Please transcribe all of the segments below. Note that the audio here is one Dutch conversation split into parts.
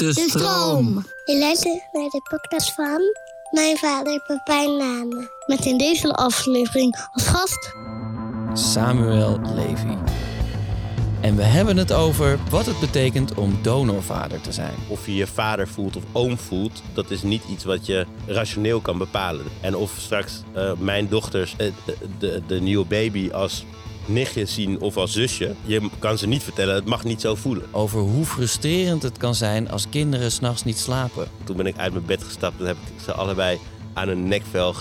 De stroom. Je luistert naar de podcast van mijn vader Pepijn Name. Met in deze aflevering als gast Samuel Levy. En we hebben het over wat het betekent om donorvader te zijn. Of je je vader voelt of oom voelt, dat is niet iets wat je rationeel kan bepalen. En of straks eh, mijn dochters eh, de, de, de nieuwe baby als nichtje zien of als zusje, je kan ze niet vertellen, het mag niet zo voelen. Over hoe frustrerend het kan zijn als kinderen s'nachts niet slapen. Toen ben ik uit mijn bed gestapt en heb ik ze allebei aan een nekvel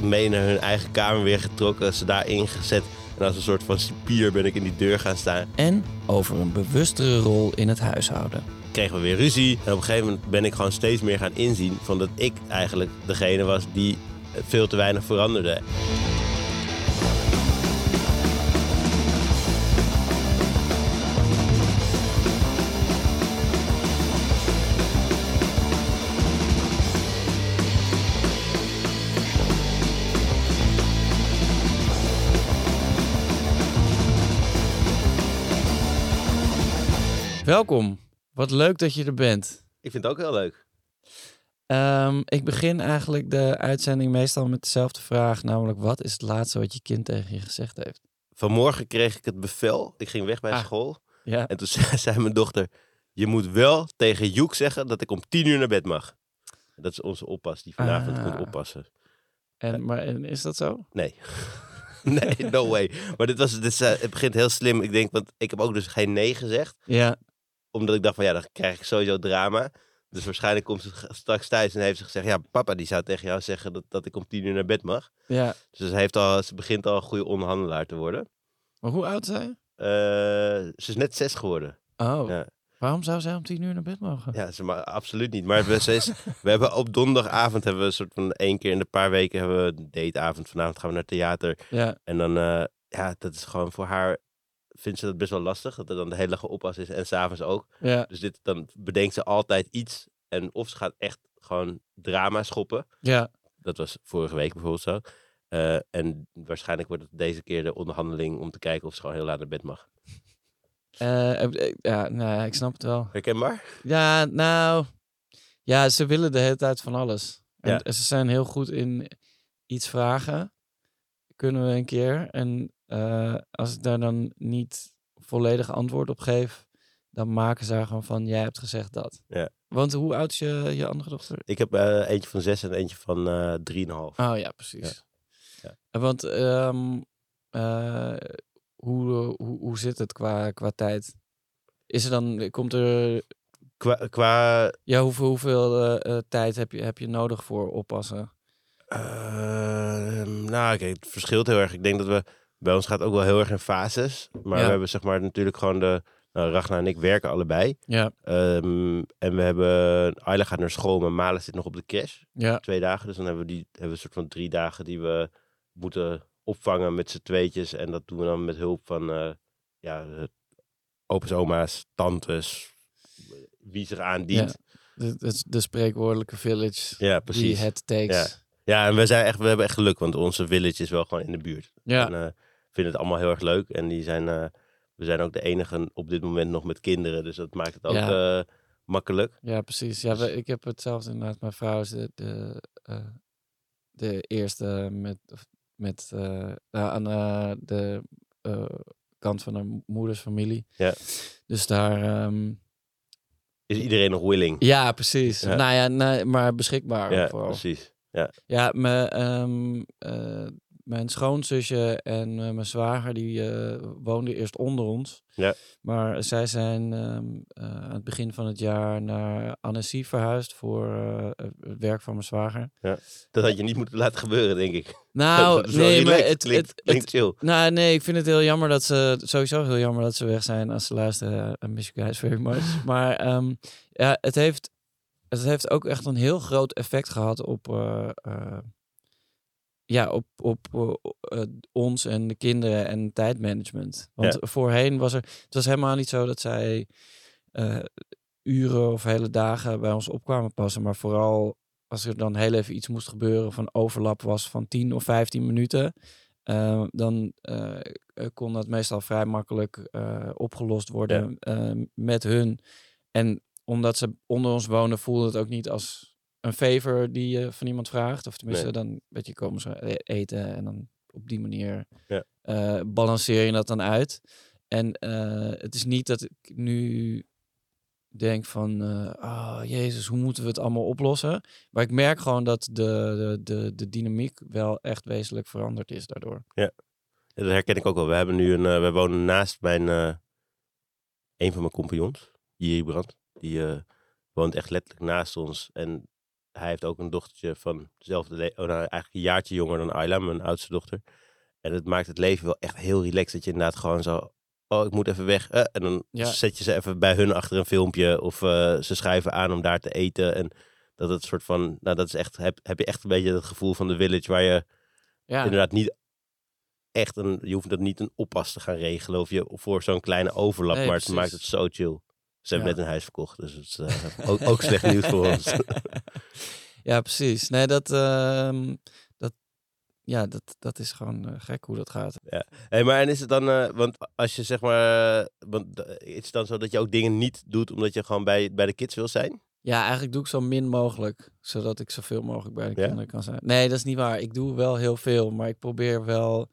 mee naar hun eigen kamer weer getrokken, ze daarin gezet. En als een soort van cipier ben ik in die deur gaan staan. En over een bewustere rol in het huishouden. kregen we weer ruzie. En op een gegeven moment ben ik gewoon steeds meer gaan inzien van dat ik eigenlijk degene was die veel te weinig veranderde. Welkom. Wat leuk dat je er bent. Ik vind het ook heel leuk. Ehm, ik begin eigenlijk de uitzending meestal met dezelfde vraag, namelijk wat is het laatste wat je kind tegen je gezegd heeft? Vanmorgen kreeg ik het bevel. Ik ging weg bij Ah. school. Ja. En toen zei mijn dochter: Je moet wel tegen Joek zeggen dat ik om tien uur naar bed mag. Dat is onze oppas die vanavond Ah. komt oppassen. En, maar en is dat zo? Nee. nee, no way. Maar dit was, dit eh, het begint heel slim. Ik denk, want ik heb ook dus geen nee gezegd. Ja. Omdat ik dacht van ja, dan krijg ik sowieso drama. Dus waarschijnlijk komt ze straks thuis en heeft ze gezegd... Ja, papa die zou tegen jou zeggen dat, dat ik om tien uur naar bed mag. Ja. Dus ze, heeft al, ze begint al een goede onderhandelaar te worden. Maar hoe oud zijn? Eh, ze is net zes geworden. Oh. Ja. Waarom zou zij om tien uur naar bed mogen? Ja, ze maar absoluut niet. Maar we, is, we hebben op donderdagavond hebben we een soort van één keer in de paar weken hebben we een dateavond. Vanavond gaan we naar theater. Ja. En dan, eh, ja, dat is gewoon voor haar, vindt ze dat best wel lastig. Dat er dan de hele dag oppas is en s'avonds ook. Ja. Dus dit, dan bedenkt ze altijd iets. En of ze gaat echt gewoon drama schoppen. Ja. Dat was vorige week bijvoorbeeld zo. Eh, en waarschijnlijk wordt het deze keer de onderhandeling om te kijken of ze gewoon heel laat naar bed mag. Eh, eh, ja, nou, ik snap het wel. Herkenbaar? Ja, nou. Ja, ze willen de hele tijd van alles. En Ja. ze zijn heel goed in iets vragen. Kunnen we een keer. En eh, als ik daar dan niet volledig antwoord op geef, dan maken ze er gewoon van: jij hebt gezegd dat. Ja. Want hoe oud is je, je andere dochter? Ik heb eh, eentje van zes en eentje van eh drieënhalf. Oh ja, precies. Ja. Want ehm, eh, hoe, hoe, hoe zit het qua, qua tijd? Is er dan, komt er, Qua, qua ja, hoeveel, hoeveel tijd heb je, heb je nodig voor oppassen? Ehm, nou, kijk, het verschilt heel erg. Ik denk dat we bij ons gaat het ook wel heel erg in fases. Maar Ja. we hebben zeg maar natuurlijk gewoon de. Nou, Ragnar en ik werken allebei. Ja, Ehm, en we hebben. Ayla gaat naar school, maar Mala zit nog op de cash. ja, Twee dagen. Dus dan hebben we die hebben we een soort van drie dagen die we moeten opvangen met z'n tweetjes. En dat doen we dan met hulp van eh ja, opa's, oma's, tantes. Wie zich aandient. de, de, de spreekwoordelijke village Ja, die precies. het takes. Ja, en we, zijn echt, we hebben echt geluk, want onze village is wel gewoon in de buurt. Ja, En eh, vinden het allemaal heel erg leuk. En die zijn, eh, we zijn ook de enige op dit moment nog met kinderen. Dus dat maakt het ook Ja. eh, makkelijk. ja precies. Ja, we- ik heb hetzelfde inderdaad. Mijn vrouw is de, de, eh, de eerste met, met nou, aan de kant van haar moeders familie. Ja. Dus daar... ehm, Is iedereen nog willing? Ja, precies. Ja. Nou ja, maar beschikbaar Ja, vooral. precies. Ja, me, ehm, eh, mijn schoonzusje en eh, mijn zwager die eh, woonden eerst onder ons. Ja. Maar zij zijn ehm, eh, aan het begin van het jaar naar Annecy verhuisd voor het werk van mijn zwager. Dat had je niet moeten laten gebeuren, denk ik. Nou, nee, maar het, klinkt, het, klinkt chill. nou, nee, ik vind het heel jammer dat ze, sowieso heel jammer dat ze weg zijn als ze luisteren. I miss you guys very much. maar ehm, ja, het heeft, het heeft ook echt een heel groot effect gehad op, ja, op, op eh, eh, ons en de kinderen en tijdmanagement. Want voorheen was er, het was helemaal niet zo dat zij eh, uren of hele dagen bij ons opkwamen passen, maar vooral als er dan heel even iets moest gebeuren of een overlap was van 10 of 15 minuten, dan kon dat meestal vrij makkelijk opgelost worden met hun. En omdat ze onder ons wonen, voelde het ook niet als een favor die je van iemand vraagt. Of tenminste, Nee. dan weet je, komen ze e- eten en dan op die manier Ja. eh, balanceer je dat dan uit. En eh, het is niet dat ik nu denk van, eh oh jezus, hoe moeten we het allemaal oplossen? Maar ik merk gewoon dat de, de, de, de dynamiek wel echt wezenlijk veranderd is daardoor. Ja, dat herken ik ook wel. We hebben nu een, eh, we wonen naast mijn, eh, een van mijn compagnons, Jiri Brandt. Die eh, woont echt letterlijk naast ons. En hij heeft ook een dochtertje van dezelfde oh, nou, eigenlijk een jaartje jonger dan Ayla, mijn oudste dochter. En het maakt het leven wel echt heel relaxed. Dat je inderdaad gewoon zo, oh ik moet even weg. eh, en dan Ja. zet je ze even bij hun achter een filmpje. Of eh, ze schrijven aan om daar te eten. En dat het soort van, nou dat is echt, heb, heb je echt een beetje het gevoel van de village waar je Ja, inderdaad niet echt een, je hoeft dat niet een oppas te gaan regelen of je of voor zo'n kleine overlap, Nee, maar het precies. maakt het zo chill. Ze hebben Ja. net een huis verkocht, dus het is eh, ook, ook slecht nieuws voor ons. ja, precies. Nee, dat, ehm, dat, ja, dat, dat is gewoon eh, gek hoe dat gaat. hey, maar en is het dan, eh, want als je zeg maar, eh, want is het dan zo dat je ook dingen niet doet omdat je gewoon bij, bij de kids wil zijn? Ja, eigenlijk doe ik zo min mogelijk, zodat ik zoveel mogelijk bij de Ja? kinderen kan zijn. Nee, dat is niet waar. Ik doe wel heel veel, maar ik probeer wel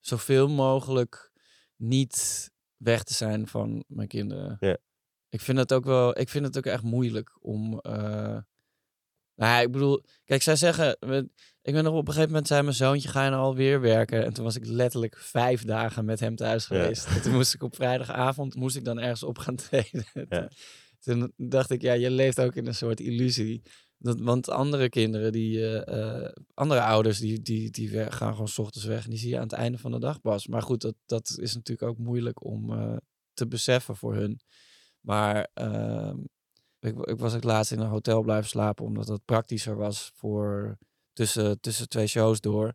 zoveel mogelijk niet weg te zijn van mijn kinderen. Ja. Ik vind het ook wel, ik vind het ook echt moeilijk om. eh, nou ja, ik bedoel, kijk, zij zeggen, ik ben nog op een gegeven moment zei mijn zoontje, ga je nou alweer werken? En toen was ik letterlijk vijf dagen met hem thuis Ja. geweest. En toen moest ik op vrijdagavond, moest ik dan ergens op gaan treden. Ja. Toen dacht ik, ja, je leeft ook in een soort illusie. Dat, want andere kinderen, die, eh, eh, andere ouders, die, die, die gaan gewoon 's ochtends weg. En die zie je aan het einde van de dag pas. Maar goed, dat, dat is natuurlijk ook moeilijk om te beseffen voor hun. Maar ehm, ik, ik was ook laatst in een hotel blijven slapen, omdat dat praktischer was voor tussen, tussen twee shows door.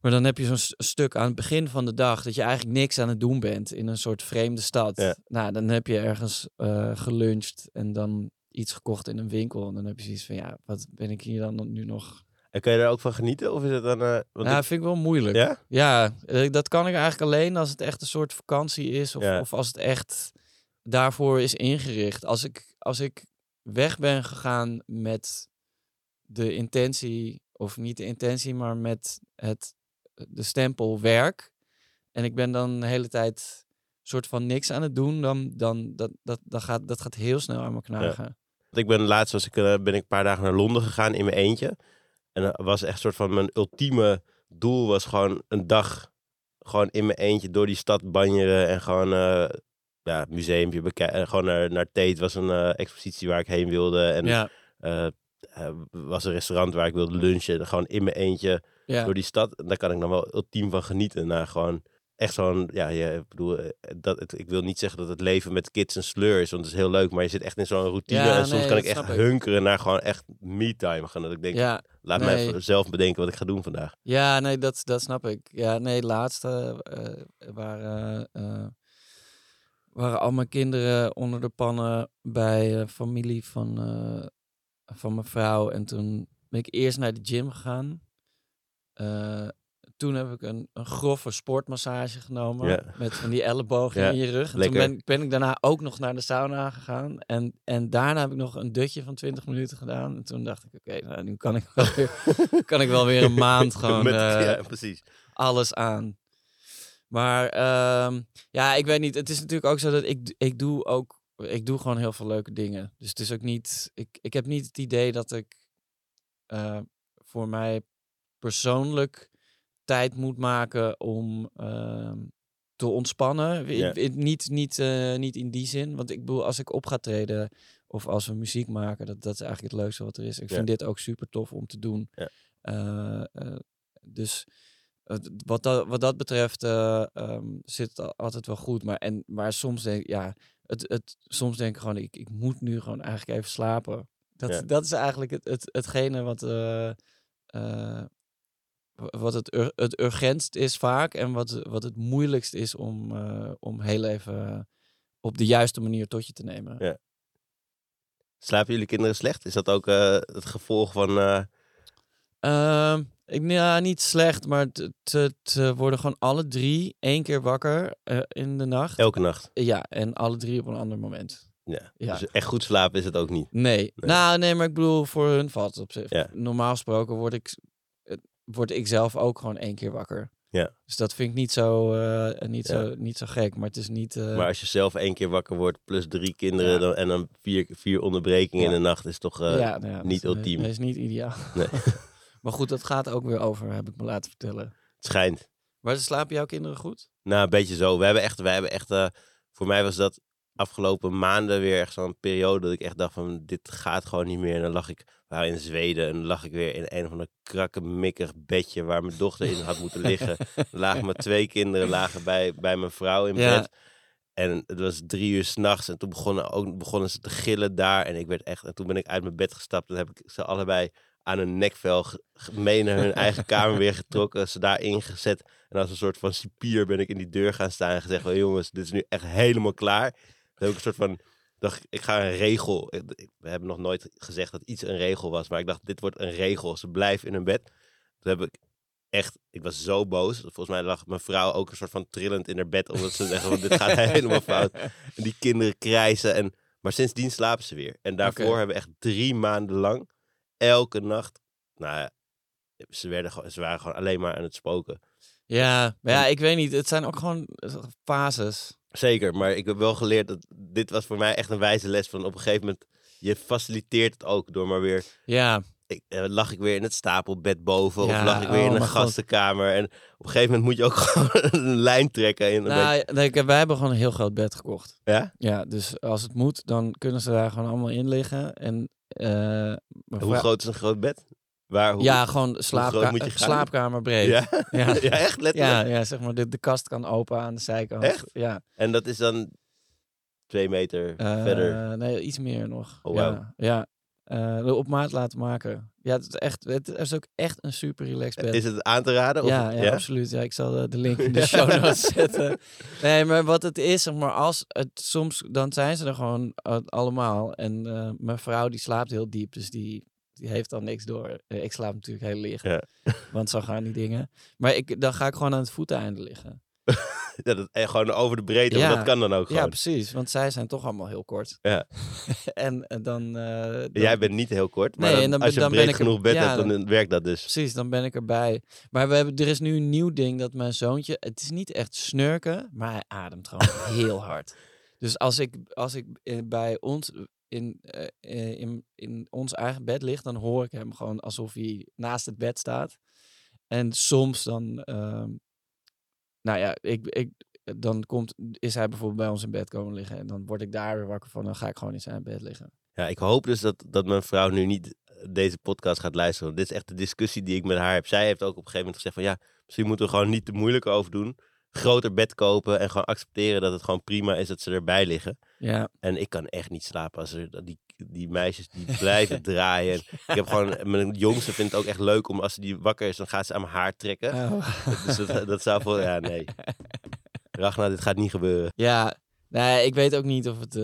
Maar dan heb je zo'n stuk aan het begin van de dag dat je eigenlijk niks aan het doen bent in een soort vreemde stad. Ja. Nou, dan heb je ergens eh, geluncht en dan iets gekocht in een winkel. En dan heb je zoiets van, ja, wat ben ik hier dan nu nog? En kan je daar ook van genieten? Of is het dan, eh, want ja, ik- vind ik wel moeilijk. ja? Ja, eh, dat kan ik eigenlijk alleen als het echt een soort vakantie is. Of, Ja. of als het echt daarvoor is ingericht. Als ik, als ik weg ben gegaan met de intentie, of niet de intentie, maar met het, de stempel werk. En ik ben dan de hele tijd soort van niks aan het doen, dan, dan dat, dat, dat, gaat, dat gaat heel snel aan me knagen. Ik ben laatst was ik, eh, ben ik een paar dagen naar Londen gegaan in mijn eentje. En dat was echt soort van mijn ultieme doel was gewoon een dag gewoon in mijn eentje door die stad banjeren en gewoon eh ja, museumpje bekijken. Gewoon naar, naar Tate was een eh, expositie waar ik heen wilde. En ja, eh, eh, was een restaurant waar ik wilde lunchen. Gewoon in mijn eentje ja. door die stad. En daar kan ik dan wel ultiem van genieten. Na gewoon echt zo'n, ja, je, ik bedoel, eh, dat, het, ik wil niet zeggen dat het leven met kids een sleur is, want het is heel leuk, maar je zit echt in zo'n routine. Ja, en soms nee, kan ik echt ik. hunkeren naar gewoon echt me-time gaan. Dat ik denk, ja, laat mij nee. even zelf bedenken wat ik ga doen vandaag. Ja, nee, dat, dat snap ik. Ja, nee, laatst eh, eh, waren, eh, waren al mijn kinderen onder de pannen bij eh, familie van, eh, van mijn vrouw. En toen ben ik eerst naar de gym gegaan. Eh, toen heb ik een, een grove sportmassage genomen. Met van die ellebogen in je rug. En lekker. toen ben, ben ik daarna ook nog naar de sauna gegaan. En, en daarna heb ik nog een dutje van 20 minuten gedaan. En toen dacht ik, oké, nou, nu kan ik wel weer, kan ik wel weer een maand gewoon Met- ja, precies. alles aan. Maar ehm, ja, ik weet niet. Het is natuurlijk ook zo dat ik, ik doe ook, ik doe gewoon heel veel leuke dingen. Dus het is ook niet, ik, ik heb niet het idee dat ik eh, voor mij persoonlijk tijd moet maken om ehm, te ontspannen. Niet, niet, eh, niet in die zin. Want ik bedoel, als ik op ga treden of als we muziek maken, dat, dat is eigenlijk het leukste wat er is. Ik vind dit ook super tof om te doen. Eh, dus wat, dat, wat dat betreft eh, ehm, zit het al- altijd wel goed. Maar, en, maar soms denk ik, ja, het, het, soms denk ik gewoon, ik, ik moet nu gewoon eigenlijk even slapen. Dat, Ja. dat is eigenlijk het, het, hetgene wat, eh, eh, wa- wat het, ur- het urgentst is vaak. En wat, wat het moeilijkst is om, om heel even op de juiste manier tot je te nemen. Ja. Slapen jullie kinderen slecht? Is dat ook het gevolg van... eh, Ehm, ik, ja, niet slecht, maar het, worden gewoon alle drie één keer wakker eh, in de nacht. elke nacht? Ja, en alle drie op een ander moment. Ja. Ja. Dus echt goed slapen is het ook niet. Nee. Nou, nee, maar ik bedoel, voor hun valt het op zich. Ja. Normaal gesproken word ik, eh, word ik zelf ook gewoon één keer wakker. Ja. Dus dat vind ik niet zo, eh, niet Ja. zo, niet zo gek. Maar het is niet... Maar als je zelf één keer wakker wordt, plus drie kinderen Ja. dan, en dan vier, vier onderbrekingen in de nacht, is toch... nou ja, niet ultiem. Dat is niet ideaal. Nee. maar goed, dat gaat ook weer over, heb ik me laten vertellen. Het schijnt. Maar slapen jouw kinderen goed? Nou, een beetje zo. We hebben echt, we hebben echt eh, voor mij was dat afgelopen maanden weer echt zo'n periode dat ik echt dacht van, dit gaat gewoon niet meer. En dan lag ik, waren in Zweden, en dan lag ik weer in een of ander krakkemikkig bedje waar mijn dochter in had moeten liggen. Lagen mijn twee kinderen lagen bij, bij mijn vrouw in Ja. bed. En het was drie uur s'nachts en toen begonnen, ook, begonnen ze te gillen daar. En ik werd echt, en toen ben ik uit mijn bed gestapt en heb ik ze allebei aan een nekvel mee naar hun eigen kamer weer getrokken. Ze daar ingezet. En als een soort van cipier ben ik in die deur gaan staan en gezegd van jongens, dit is nu echt helemaal klaar. Dan heb ik een soort van, dacht, ik, ga een regel. We hebben nog nooit gezegd dat iets een regel was, maar ik dacht, dit wordt een regel. Ze blijven in hun bed. Toen heb ik echt, ik was zo boos. Volgens mij lag mijn vrouw ook een soort van trillend in haar bed, omdat ze zeggen, dit gaat helemaal fout. En die kinderen krijsen. En, maar sindsdien slapen ze weer. En daarvoor hebben we echt drie maanden lang, elke nacht, nou ja, ze, werden, gewoon- ze waren gewoon alleen maar aan het spoken. Ja, maar ja, ik weet niet. Het zijn ook gewoon fases. Zeker, maar ik heb wel geleerd dat dit was voor mij echt een wijze les van op een gegeven moment, je faciliteert het ook door maar weer, Ja, ik, eh, lag ik weer in het stapelbed boven Ja, of lag ik weer oh in een mijn God. gastenkamer. En op een gegeven moment moet je ook gewoon een lijn trekken. In een beetje- nou, ik- wij hebben gewoon een heel groot bed gekocht. ja? Ja, dus als het moet, dan kunnen ze daar gewoon allemaal in liggen. En, Hoe vrouw- groot is een groot bed? Waar, hoe, Ja, gewoon slaapka slaapkamer breed. ja? Ja. ja, echt letterlijk. Ja, ja, zeg maar, de, de kast kan open aan de zijkant. Echt? Ja. En dat is dan twee meter Eh, verder. Nee, iets meer nog. Oh, ja, wauw. ja. Eh, op maat laten maken. Ja, het is, echt, het is ook echt een super relaxed bed. Is het aan te raden? Of, ja, ja, absoluut. Ja, ik zal de, de link in de show notes zetten. Nee, maar wat het is, zeg maar, als het soms, dan zijn ze er gewoon eh, allemaal. En eh, mijn vrouw die slaapt heel diep, dus die, die heeft dan niks door. Eh, ik slaap natuurlijk heel licht, Ja. want zo gaan die dingen. Maar ik, dan ga ik gewoon aan het voeteneinde liggen. Ja, dat, en gewoon over de breedte, Ja. dat kan dan ook Ja, precies, want zij zijn toch allemaal heel kort. Ja. en eh, dan, eh, dan- Jij bent niet heel kort, maar Nee, dan, en dan als je dan breed ben ik er- genoeg bed ja, hebt, dan werkt dat dus. Precies, dan ben ik erbij. Maar we hebben, er is nu een nieuw ding dat mijn zoontje... Het is niet echt snurken, maar hij ademt gewoon heel hard. Dus als ik, als ik eh, bij ons in, eh, eh, in, in ons eigen bed lig, dan hoor ik hem gewoon alsof hij naast het bed staat. En soms dan... ehm, nou ja, ik, ik, dan komt, is hij bijvoorbeeld bij ons in bed komen liggen. En dan word ik daar weer wakker van. Dan ga ik gewoon in zijn bed liggen. Ja, ik hoop dus dat, dat mijn vrouw nu niet eh, deze podcast gaat luisteren. Want dit is echt de discussie die ik met haar heb. Zij heeft ook op een gegeven moment gezegd van ja, misschien moeten we gewoon niet te moeilijk over doen. Groter bed kopen en gewoon accepteren dat het gewoon prima is dat ze erbij liggen. Ja, En ik kan echt niet slapen als er die, die meisjes die blijven draaien. En ik heb gewoon, mijn jongste vindt het ook echt leuk om als ze die wakker is, dan gaat ze aan mijn haar trekken. Oh. Dus dat, dat zou voor, ja nee. Ragnar, dit gaat niet gebeuren. Ja, nee, ik weet ook niet of het eh,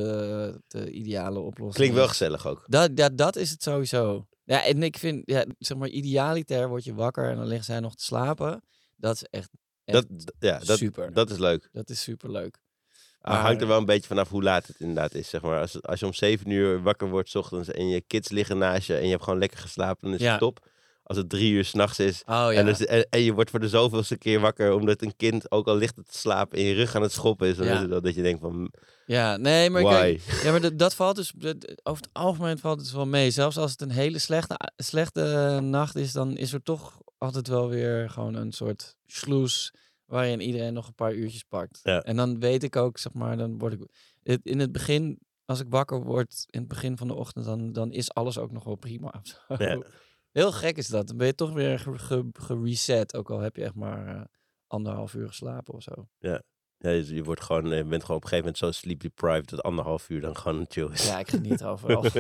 de ideale oplossing Klinkt wel gezellig ook. Dat, dat, dat is het sowieso. Ja, en ik vind, ja, zeg maar, idealiter word je wakker en dan liggen zij nog te slapen. Dat is echt, echt Dat, ja, dat, super. dat is leuk. dat is super leuk. Maar hangt er wel een beetje vanaf hoe laat het inderdaad is. Zeg maar. als, als je om zeven uur wakker wordt 's ochtends en je kids liggen naast je en je hebt gewoon lekker geslapen, dan is Ja. het top. Als het drie uur s'nachts is Oh ja. en, en, en je wordt voor de zoveelste keer wakker omdat een kind, ook al ligt te slapen, in je rug aan het schoppen is, dan Ja. is het wel dat je denkt van, ja, nee, maar kijk, ja, maar dat, dat valt dus, dat- over het algemeen valt het wel mee. Zelfs als het een hele slechte, slechte nacht is, dan is er toch altijd wel weer gewoon een soort sloes waarin iedereen nog een paar uurtjes pakt. Ja. En dan weet ik ook, zeg maar, dan word ik in het begin, als ik wakker word in het begin van de ochtend, dan, dan is alles ook nog wel prima. Ja. Heel gek is dat. Dan ben je toch weer ge- ge- gereset, ook al heb je echt maar eh, anderhalf uur geslapen of zo. Ja, je, je wordt gewoon, je bent gewoon op een gegeven moment zo sleep deprived dat anderhalf uur dan gewoon chill is. Ja, ik geniet overal.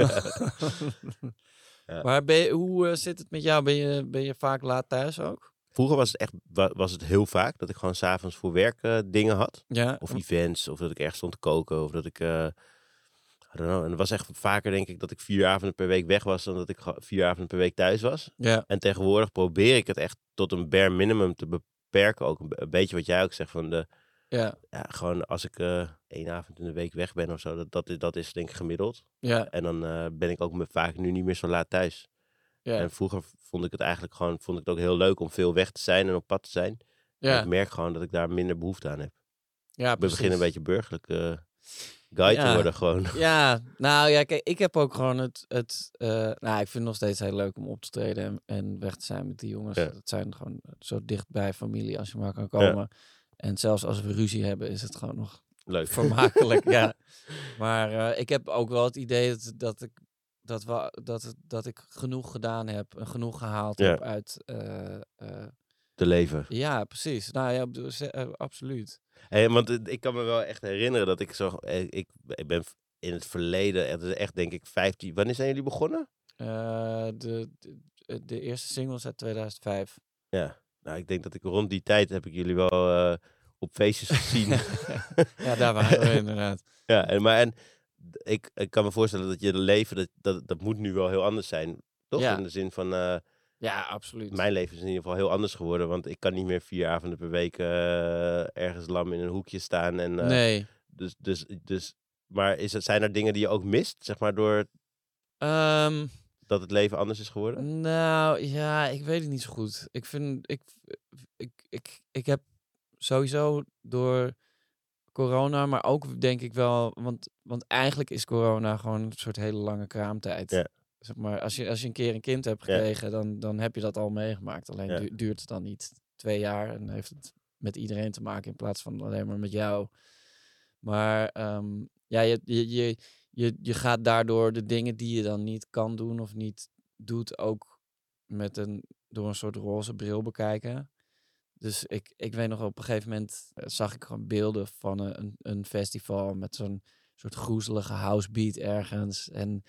Ja. Maar ben je, hoe eh, zit het met jou? Ben je, ben je vaak laat thuis ook? Vroeger was het echt wa- was het heel vaak dat ik gewoon s'avonds voor werk eh, dingen had. Ja. Of events, of dat ik ergens stond te koken, of dat ik... I don't know. En het was echt vaker, denk ik, dat ik vier avonden per week weg was... dan dat ik vier avonden per week thuis was. Ja. En tegenwoordig probeer ik het echt tot een bare minimum te beperken. Ook een, be- een beetje wat jij ook zegt van de... Ja. Ja, gewoon als ik eh één avond in de week weg ben of zo, dat, dat, is, dat is denk ik gemiddeld. Ja. En dan ben ik ook me- vaak nu niet meer zo laat thuis. Ja. En vroeger vond ik het eigenlijk gewoon, vond ik het ook heel leuk om veel weg te zijn en op pad te zijn. Ja. Ik merk gewoon dat ik daar minder behoefte aan heb. Ja, We beginnen een beetje burgerlijk eh guy te Ja. worden gewoon. Ja, nou ja, kijk, ik heb ook gewoon het. het eh, nou, ik vind het nog steeds heel leuk om op te treden en, en weg te zijn met die jongens. Ja. Dat zijn gewoon zo dicht bij familie als je maar kan komen. En zelfs als we ruzie hebben, is het gewoon nog Leuk. vermakelijk. ja. Maar eh, ik heb ook wel het idee dat, dat ik. Dat, we, dat, dat ik genoeg gedaan heb en genoeg gehaald Ja. heb uit. eh, Te leven. ja, precies. Nou ja, eh, absoluut. Hey, want ik kan me wel echt herinneren dat ik zo... Ik, ik ben in het verleden, het is echt denk ik 15... Wanneer zijn jullie begonnen? De, de, de eerste single is uit 2005. Ja. Nou, ik denk dat ik rond die tijd heb ik jullie wel op feestjes gezien. ja, daar waren we inderdaad. Ja, en, maar en ik, ik kan me voorstellen dat je leven, dat, dat, dat moet nu wel heel anders zijn. Toch? Ja. In de zin van, eh, Ja, absoluut. mijn leven is in ieder geval heel anders geworden. Want ik kan niet meer vier avonden per week eh, ergens lam in een hoekje staan. En, eh, nee. dus, dus, dus, maar is het, zijn er dingen die je ook mist, zeg maar, door Ehm, dat het leven anders is geworden? nou, ja, ik weet het niet zo goed. Ik vind, ik, ik, ik, ik heb sowieso door corona, maar ook denk ik wel, want, want eigenlijk is corona gewoon een soort hele lange kraamtijd. Ja. Zeg maar, als je, als je een keer een kind hebt Ja. gekregen, dan, dan heb je dat al meegemaakt. Alleen Ja. du- duurt het dan niet twee jaar en heeft het met iedereen te maken in plaats van alleen maar met jou. Maar ehm, ja, je, je, je, je, je gaat daardoor de dingen die je dan niet kan doen of niet doet, ook met een, door een soort roze bril bekijken. Dus ik, ik weet nog, op een gegeven moment eh, zag ik gewoon beelden van een, een, een festival met zo'n soort groezelige housebeat ergens. En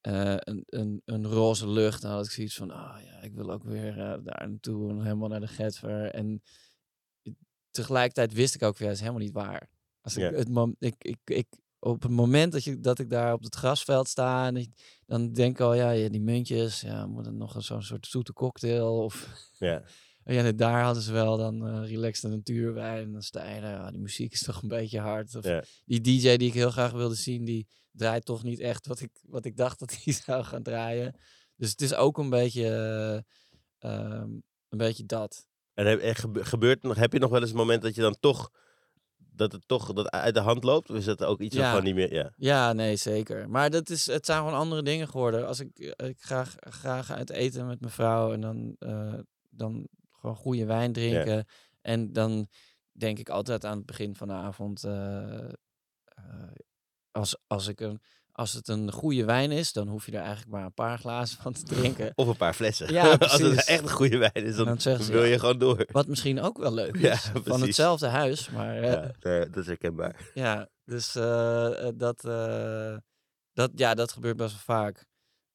eh, een, een, een roze lucht. Dan had ik zoiets van, ah ja, ik wil ook weer eh, daar naartoe en helemaal naar de Getver. En tegelijkertijd wist ik ook weer, is helemaal niet waar. Als ik, het mom- ik, ik, ik, op het moment dat, je, dat ik daar op het grasveld sta, en ik, dan denk ik al, ja, ja, die muntjes, ja, moet het nog een- zo'n soort zoete cocktail of... Ja. Ja, daar hadden ze wel dan eh relaxed natuurwijn. En dan sta je daar, ja, die muziek is toch een beetje hard. Of die DJ die ik heel graag wilde zien, die draait toch niet echt wat ik, wat ik dacht dat hij zou gaan draaien. Dus het is ook een beetje, eh, ehm, een beetje dat. En heb, gebeurt heb je nog wel eens een moment dat je dan toch, dat het toch dat uit de hand loopt? Of is dat ook iets wat Ja. gewoon niet meer, ja. Ja, nee, zeker. Maar dat is, het zijn gewoon andere dingen geworden. Als ik, eh, ik graag, graag uit eten met mijn vrouw en dan, dan gewoon goede wijn drinken. En dan denk ik altijd aan het begin van de avond, eh, eh, als, als, ik een, als het een goede wijn is, dan hoef je er eigenlijk maar een paar glazen van te drinken. Of een paar flessen. Ja, Als het echt een goede wijn is, dan, dan zeggen ze, wil je gewoon door. Wat misschien ook wel leuk is, Ja, van hetzelfde huis. Maar eh, Ja, nee, dat is herkenbaar. Ja, dus eh, eh, dat, eh, dat, ja, dat gebeurt best wel vaak.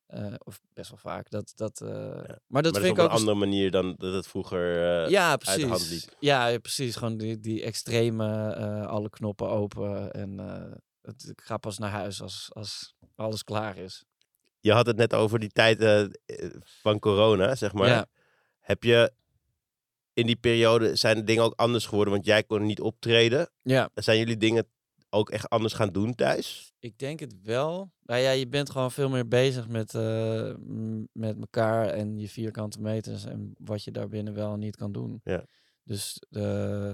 Eh, of best wel vaak. Dat, dat, eh, Maar dat maar dat is vind op ik een ook... een andere manier dan dat het vroeger... eh, ja, de hand precies. liep. Ja, ja, precies. Gewoon die, die extreme, alle knoppen open. En het, ik ga pas naar huis als, als alles klaar is. Je had het net over die tijd van corona, zeg maar. Ja. Heb je in die periode, zijn de dingen ook anders geworden? Want jij kon niet optreden. Ja, Zijn jullie dingen ook echt anders gaan doen thuis? ik denk het wel. Nou ja, je bent gewoon veel meer bezig met, eh, met elkaar en je vierkante meters en wat je daarbinnen wel en niet kan doen. Ja. Dus eh,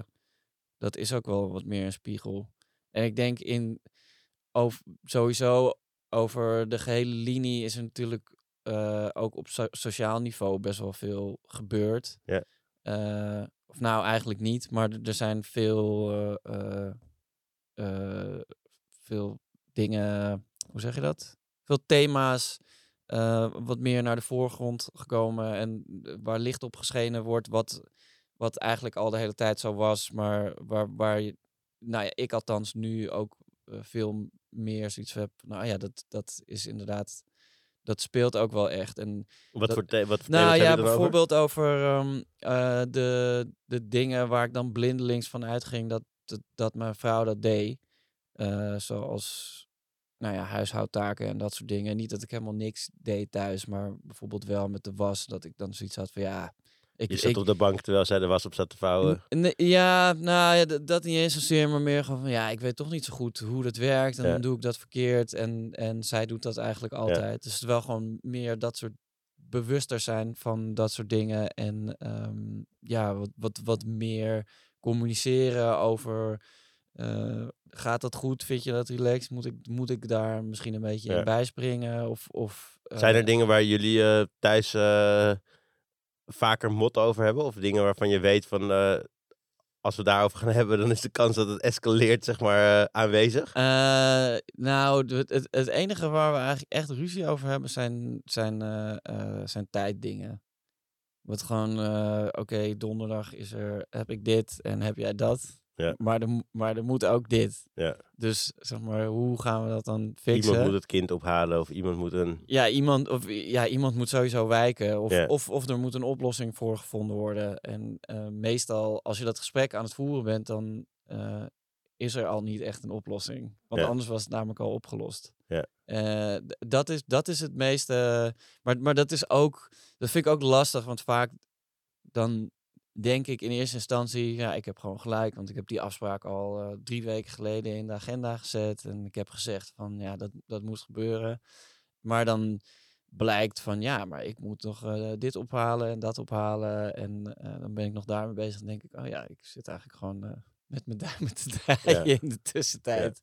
dat is ook wel wat meer een spiegel. En ik denk in over, sowieso over de gehele linie is er natuurlijk eh, ook op so- sociaal niveau best wel veel gebeurt. Ja. Of nou, eigenlijk niet, maar er- zijn veel, eh, veel dingen, hoe zeg je dat? Veel thema's eh, wat meer naar de voorgrond gekomen en eh, waar licht op geschenen wordt, wat, wat eigenlijk al de hele tijd zo was, maar waar, waar je, nou ja, ik althans nu ook veel meer zoiets heb. Nou ja, dat, dat is inderdaad, dat speelt ook wel echt. En Wat Dat- voor, the- wat voor nou ja, dan over? bijvoorbeeld over ehm, eh, de, de dingen waar ik dan blindelings van uitging dat, dat, dat mijn vrouw dat deed. Eh, zoals nou ja, huishoudtaken en dat soort dingen. Niet dat ik helemaal niks deed thuis, maar bijvoorbeeld wel met de was. Dat ik dan zoiets had van ja. Ik, Je zat ik, op de bank terwijl zij de was op zat te vouwen. Ja, nou ja, dat niet eens zozeer, maar meer gewoon van ja, ik weet toch niet zo goed hoe dat werkt en Ja. dan doe ik dat verkeerd en, en zij doet dat eigenlijk altijd. Dus het wel gewoon meer dat soort bewuster zijn van dat soort dingen en ehm, ja, wat, wat, wat meer communiceren over eh, gaat dat goed, vind je dat relaxed, moet ik, moet ik daar misschien een beetje Ja. in bijspringen of... of Zijn er eh, dingen waar jullie eh, thuis vaker mot over hebben? Of dingen waarvan je weet van... als we daarover gaan hebben, dan is de kans dat het escaleert, zeg maar, aanwezig? Nou, het, het enige waar we eigenlijk echt ruzie over hebben zijn, zijn, zijn tijddingen. Wat gewoon, eh, oké, donderdag is er, heb ik dit en heb jij dat. Ja. Maar, er, mo- maar er moet ook dit. Ja. Dus zeg maar, hoe gaan we dat dan fixen? Iemand moet het kind ophalen of iemand moet een... Ja, iemand, of, ja, iemand moet sowieso wijken. Of, Ja. of, of er moet een oplossing voor gevonden worden. En eh, meestal, als je dat gesprek aan het voeren bent, dan eh, is er al niet echt een oplossing. Want Ja. anders was het namelijk al opgelost. Ja. Eh, dat, is, dat is het meeste. Maar, maar dat is ook. Dat vind ik ook lastig, want vaak dan denk ik in eerste instantie, ja, ik heb gewoon gelijk, want ik heb die afspraak al eh, drie weken geleden in de agenda gezet en ik heb gezegd van, ja, dat, dat moet gebeuren. Maar dan blijkt van, ja, maar ik moet nog eh, dit ophalen en dat ophalen en dan ben ik nog daarmee bezig. Dan denk ik, oh ja, ik zit eigenlijk gewoon met mijn duimen te draaien in de tussentijd.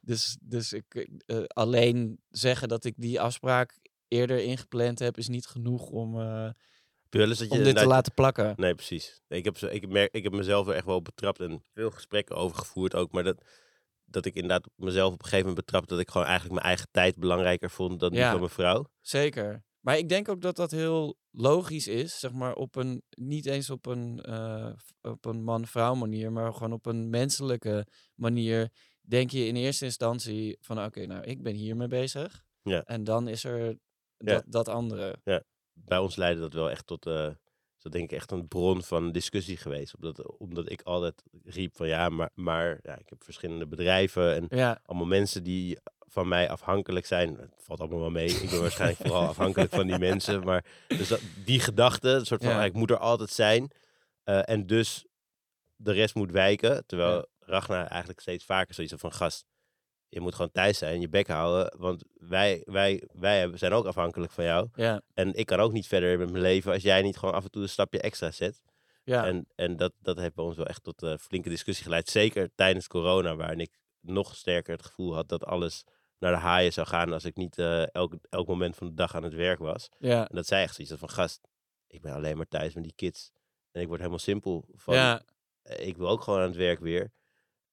Dus, dus ik, eh, alleen zeggen dat ik die afspraak eerder ingepland heb, is niet genoeg om, je om dit te laten plakken. Nee, precies. Ik heb, zo- ik, merk, ik heb mezelf er echt wel betrapt en veel gesprekken over gevoerd ook. Maar dat, dat ik inderdaad mezelf op een gegeven moment betrap dat ik gewoon eigenlijk mijn eigen tijd belangrijker vond dan die Ja. van mijn vrouw. Zeker. Maar ik denk ook dat dat heel logisch is, zeg maar, op een, niet eens op een, eh, op een man-vrouw manier, maar gewoon op een menselijke manier. Denk je in eerste instantie van, oké, nou, ik ben hiermee bezig. Ja. En dan is er Ja. dat, dat andere. Bij ons leidde dat wel echt tot, eh zo denk ik, echt een bron van discussie geweest. Omdat, omdat ik altijd riep van ja, maar, maar ja, ik heb verschillende bedrijven en Ja, allemaal mensen die van mij afhankelijk zijn. Het valt allemaal wel mee. Ik ben waarschijnlijk vooral afhankelijk van die mensen. Maar dus dat, die gedachte, een soort van, Ja. ah, ik moet er altijd zijn. eh, en dus de rest moet wijken. Terwijl Ja. Ragnar eigenlijk steeds vaker zoiets van, gast, je moet gewoon thuis zijn, je bek houden. Want wij, wij, wij zijn ook afhankelijk van jou. ja, En ik kan ook niet verder met mijn leven als jij niet gewoon af en toe een stapje extra zet. ja. En, en dat, dat heeft bij ons wel echt tot eh, flinke discussie geleid. Zeker tijdens corona, waarin ik nog sterker het gevoel had dat alles naar de haaien zou gaan als ik niet eh, elk, elk moment van de dag aan het werk was. ja. En dat zij echt zoiets van gast, ik ben alleen maar thuis met die kids. En ik word helemaal simpel van, ja. eh, ik wil ook gewoon aan het werk weer.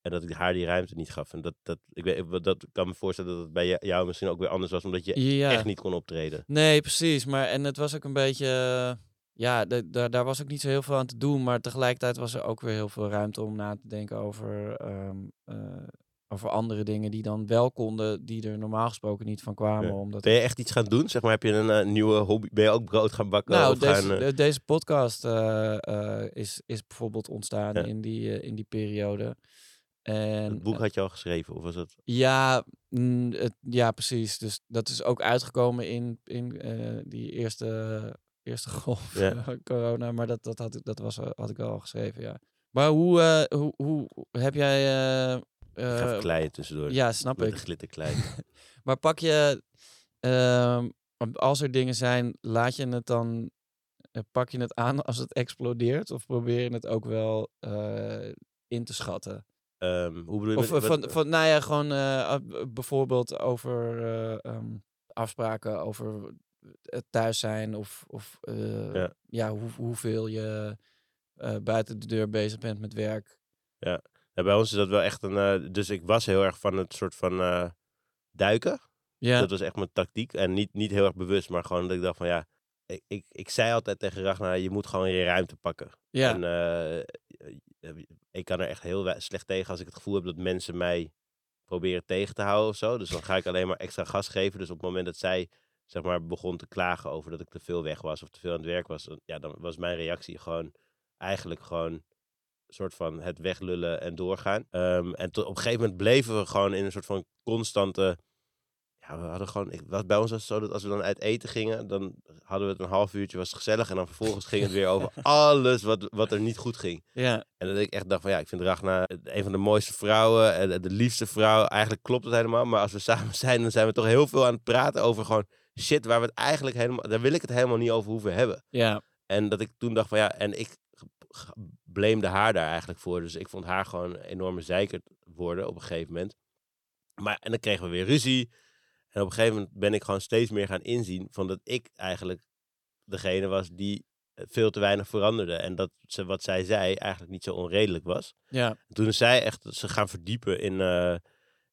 En dat ik haar die ruimte niet gaf. En dat, dat, ik, weet, dat kan me voorstellen dat het bij jou- misschien ook weer anders was, omdat je ja. echt niet kon optreden. Nee, precies. Maar en het was ook een beetje. eh, Ja, da- da- daar was ook niet zo heel veel aan te doen. Maar tegelijkertijd was er ook weer heel veel ruimte om na te denken over, ehm, eh, over andere dingen die dan wel konden, die er normaal gesproken niet van kwamen. Ja. Omdat Ben je echt iets gaan doen? Zeg maar, heb je een eh, nieuwe hobby? Ben je ook brood gaan bakken? nou, of deze, gaan, eh, de- deze podcast eh, is, is bijvoorbeeld ontstaan Ja. in, die, in die periode. En, het boek had je al geschreven, of was het? Ja, mm, het, ja, precies. Dus dat is ook uitgekomen in, in die eerste, eerste golf Ja. corona. Maar dat, dat, had, ik, dat was, had ik wel al geschreven, ja. Maar hoe, hoe, hoe heb jij... Ik ga eh, kleien tussendoor. ja, snap Met ik. glitterklei. Maar pak je... ehm, als er dingen zijn, laat je het dan... eh, pak je het aan als het explodeert? Of probeer je het ook wel eh, in te schatten? Ehm, hoe bedoel je? Of met- wat- van, van, nou ja, gewoon bijvoorbeeld over eh, ehm, afspraken over het thuis zijn of, of Ja. ja. hoe, hoeveel je buiten de deur bezig bent met werk. Ja, bij ons is dat wel echt een... eh, dus ik was heel erg van het soort van eh, duiken. Ja, Dat was echt mijn tactiek. En niet, niet heel erg bewust, maar gewoon dat ik dacht van ja... Ik, ik, ik zei altijd tegen Ragnar, je moet gewoon je ruimte pakken. ja, En eh, ik kan er echt heel slecht tegen als ik het gevoel heb dat mensen mij proberen tegen te houden of zo. Dus dan ga ik alleen maar extra gas geven. Dus op het moment dat zij zeg maar begon te klagen over dat ik te veel weg was of te veel aan het werk was, dan- ja, dan was mijn reactie gewoon eigenlijk gewoon soort van het weglullen en doorgaan. Ehm, en tot, op een gegeven moment bleven we gewoon in een soort van constante. Ja, we hadden gewoon. Ik, was, bij ons was het zo dat als we dan uit eten gingen, dan hadden we het een half uurtje, was het gezellig. En dan vervolgens ging het weer over alles wat, wat er niet goed ging. ja, En dat ik echt dacht van ja, ik vind Ragna een van de mooiste vrouwen en de liefste vrouw. Eigenlijk klopt het helemaal, maar als we samen zijn, dan zijn we toch heel veel aan het praten over gewoon shit waar we het eigenlijk helemaal, daar wil ik het helemaal niet over hoeven hebben. ja, En dat ik toen dacht van ja, en ik blameerde haar daar eigenlijk voor. Dus ik vond haar gewoon een enorme zeikert worden op een gegeven moment. Maar, en dan kregen we weer ruzie. En op een gegeven moment ben ik gewoon steeds meer gaan inzien van dat ik eigenlijk degene was die eh, veel te weinig veranderde. En dat ze, wat zij zei eigenlijk niet zo onredelijk was. ja, Toen is zij echt ze gaan verdiepen in, eh,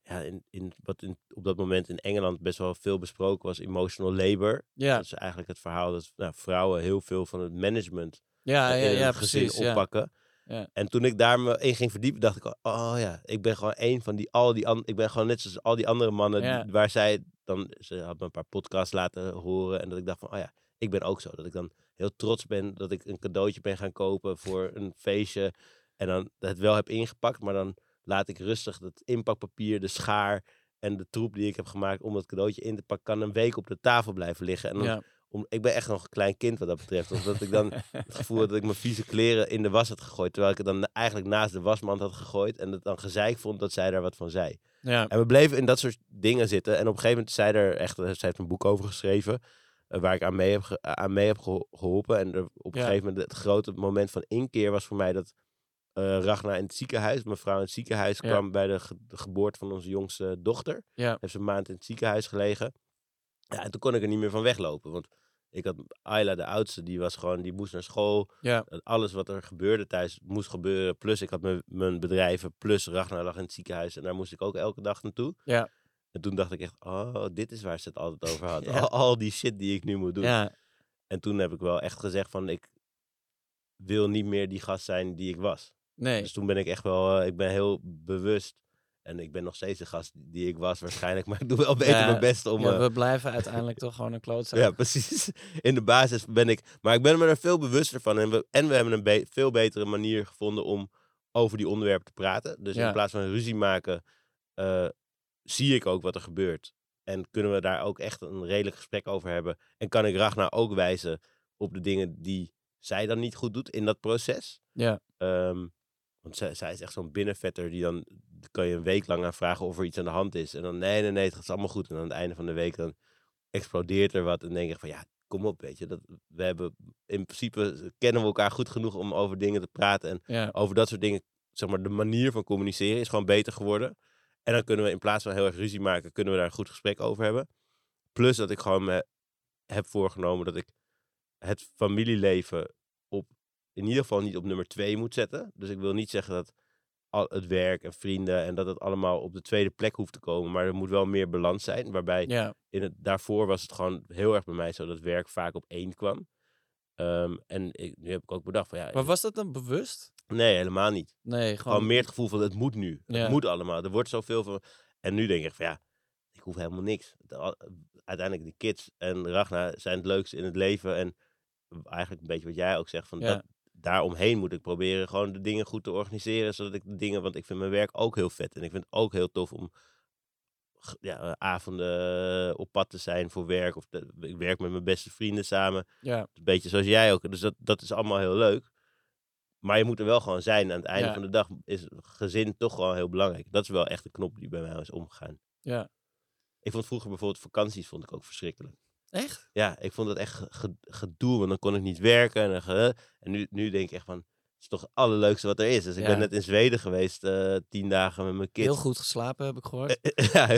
ja, in, in wat in, op dat moment in Engeland best wel veel besproken was, emotional labor. ja, Dat is eigenlijk het verhaal dat nou, vrouwen heel veel van het management ja, ja, in ja, het gezin precies. Ja. oppakken. Ja. En toen ik daar me in ging verdiepen, dacht ik, oh ja, ik ben gewoon een van die, al die an- ik ben gewoon net zoals al die andere mannen, Ja. die- waar zij dan, ze had me een paar podcasts laten horen en dat ik dacht van, oh ja, ik ben ook zo. Dat ik dan heel trots ben dat ik een cadeautje ben gaan kopen voor een feestje en dan het wel heb ingepakt, maar dan laat ik rustig het inpakpapier, de schaar en de troep die ik heb gemaakt om dat cadeautje in te pakken, kan een week op de tafel blijven liggen. En dan Ja. Om, ik ben echt nog een klein kind wat dat betreft. Omdat ik dan het gevoel had dat ik mijn vieze kleren in de was had gegooid. Terwijl ik het dan eigenlijk naast de wasmand had gegooid. En het dan gezeik vond dat zij daar wat van zei. ja, En we bleven in dat soort dingen zitten. En op een gegeven moment zei er echt, zij heeft een boek over geschreven. eh, waar ik aan mee heb, aan mee heb geho- geholpen. En er, op een Ja. gegeven moment het grote moment van inkeer was voor mij dat eh Ragna in het ziekenhuis, mevrouw in het ziekenhuis, Ja. kwam bij de, ge- de geboorte van onze jongste dochter. Ja. Heeft ze een maand in het ziekenhuis gelegen. Ja, en toen kon ik er niet meer van weglopen. Want ik had Ayla, de oudste, die was gewoon, die moest naar school. ja, Alles wat er gebeurde thuis moest gebeuren. Plus ik had mijn, mijn bedrijven. Plus Ragnar lag in het ziekenhuis. En daar moest ik ook elke dag naartoe. Ja. En toen dacht ik echt, oh, dit is waar ze het altijd over had. Ja. Al, al die shit die ik nu moet doen. ja, En toen heb ik wel echt gezegd van, ik wil niet meer die gast zijn die ik was. nee, Dus toen ben ik echt wel, eh, ik ben heel bewust. En ik ben nog steeds de gast die ik was waarschijnlijk. Maar ik doe wel beter Ja, mijn best om... ja, eh, we blijven uiteindelijk toch gewoon een klootzak. ja, precies. In de basis ben ik. Maar ik ben me er veel bewuster van. En we, en we hebben een be- veel betere manier gevonden om over die onderwerpen te praten. Dus Ja. in plaats van ruzie maken, eh, zie ik ook wat er gebeurt. En kunnen we daar ook echt een redelijk gesprek over hebben. En kan ik Ragnar ook wijzen op de dingen die zij dan niet goed doet in dat proces. Ja. Ehm, want zij, zij is echt zo'n binnenvetter die dan kan je een week lang aan vragen of er iets aan de hand is. En dan nee, nee, nee, het gaat allemaal goed. En aan het einde van de week dan explodeert er wat. En denk ik van ja, kom op, weet je. Dat, we hebben in principe kennen we elkaar goed genoeg om over dingen te praten. En Ja, over dat soort dingen, zeg maar, de manier van communiceren is gewoon beter geworden. En dan kunnen we in plaats van heel erg ruzie maken, kunnen we daar een goed gesprek over hebben. Plus dat ik gewoon me heb voorgenomen dat ik het familieleven op, in ieder geval niet op nummer twee moet zetten. Dus ik wil niet zeggen dat al het werk en vrienden en dat het allemaal op de tweede plek hoeft te komen. Maar er moet wel meer balans zijn. Waarbij ja, in het, daarvoor was het gewoon heel erg bij mij zo dat werk vaak op één kwam. Ehm, en ik, nu heb ik ook bedacht van ja, maar was dat dan bewust? nee, helemaal niet. Nee, Gewoon gewoon... meer het gevoel van het moet nu. Ja. Het moet allemaal. Er wordt zoveel van. En nu denk ik van ja, ik hoef helemaal niks. Uiteindelijk de kids en Ragnar zijn het leukste in het leven. En eigenlijk een beetje wat jij ook zegt. Van Ja. dat, daaromheen moet ik proberen gewoon de dingen goed te organiseren. Zodat ik de dingen, want ik vind mijn werk ook heel vet. En ik vind het ook heel tof om ja, eh, avonden op pad te zijn voor werk. Of ik werk met mijn beste vrienden samen. Ja, Een beetje zoals jij ook. Dus dat, dat is allemaal heel leuk. Maar je moet er wel gewoon zijn. Aan het einde Ja. van de dag is gezin toch gewoon heel belangrijk. Dat is wel echt de knop die bij mij is omgegaan. ja. Ik vond vroeger bijvoorbeeld vakanties vond ik ook verschrikkelijk. Echt? Ja, ik vond dat echt ge- ge- gedoe, want dan kon ik niet werken. En, ge- en nu, nu denk ik echt van, is toch het allerleukste wat er is. Dus ik Ja. ben net in Zweden geweest, eh, tien dagen met mijn kids. Heel goed geslapen, heb ik gehoord. ja,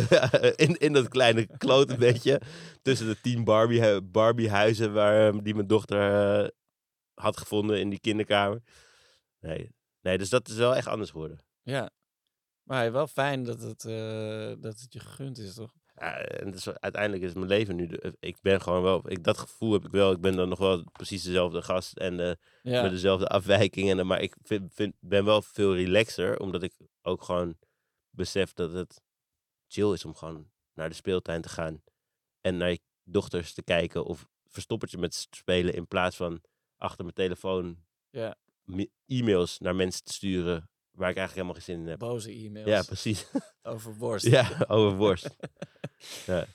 in, in dat kleine klote beetje. Tussen de tien Barbie, Barbie huizen waar, eh, die mijn dochter eh, had gevonden in die kinderkamer. Nee. nee, dus dat is wel echt anders geworden. Ja. Maar wel fijn dat het, eh, dat het je gegund is, toch? En dus uiteindelijk is mijn leven nu. de- ik ben gewoon wel. Ik, dat gevoel heb ik wel. Ik ben dan nog wel precies dezelfde gast en eh, Ja. met dezelfde afwijkingen. Maar ik vind, vind, ben wel veel relaxer, omdat ik ook gewoon besef dat het chill is om gewoon naar de speeltuin te gaan en naar je dochters te kijken of verstoppertje met spelen in plaats van achter mijn telefoon Ja. e-mails naar mensen te sturen waar ik eigenlijk helemaal geen zin in heb. Boze e-mails Ja, precies. over worst. Ja, over worst. ja.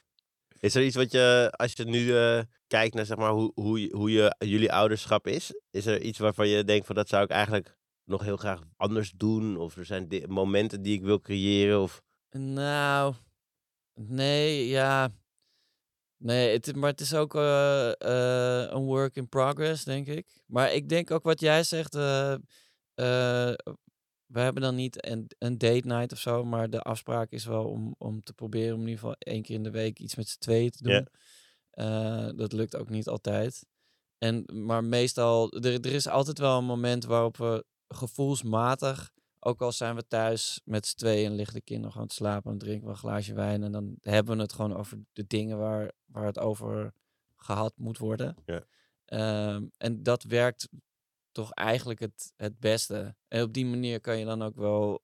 Is er iets wat je, als je nu eh, kijkt naar zeg maar, hoe, hoe, hoe je, jullie ouderschap is, is er iets waarvan je denkt van dat zou ik eigenlijk nog heel graag anders doen? Of er zijn di- momenten die ik wil creëren? Of... Nou, nee, ja. Nee, het, maar het is ook eh, eh, een work in progress, denk ik. Maar ik denk ook wat jij zegt. We hebben dan niet een, een date night of zo, maar de afspraak is wel om, om te proberen om in ieder geval één keer in de week iets met z'n tweeën te doen. Eh, dat lukt ook niet altijd. En, maar meestal, er, er is altijd wel een moment waarop we gevoelsmatig, ook al zijn we thuis met z'n tweeën en liggen de kinderen gewoon te slapen en drinken we een glaasje wijn en dan hebben we het gewoon over de dingen waar, waar het over gehad moet worden. Ja. Ehm, en dat werkt toch eigenlijk het, het beste. En op die manier kan je dan ook wel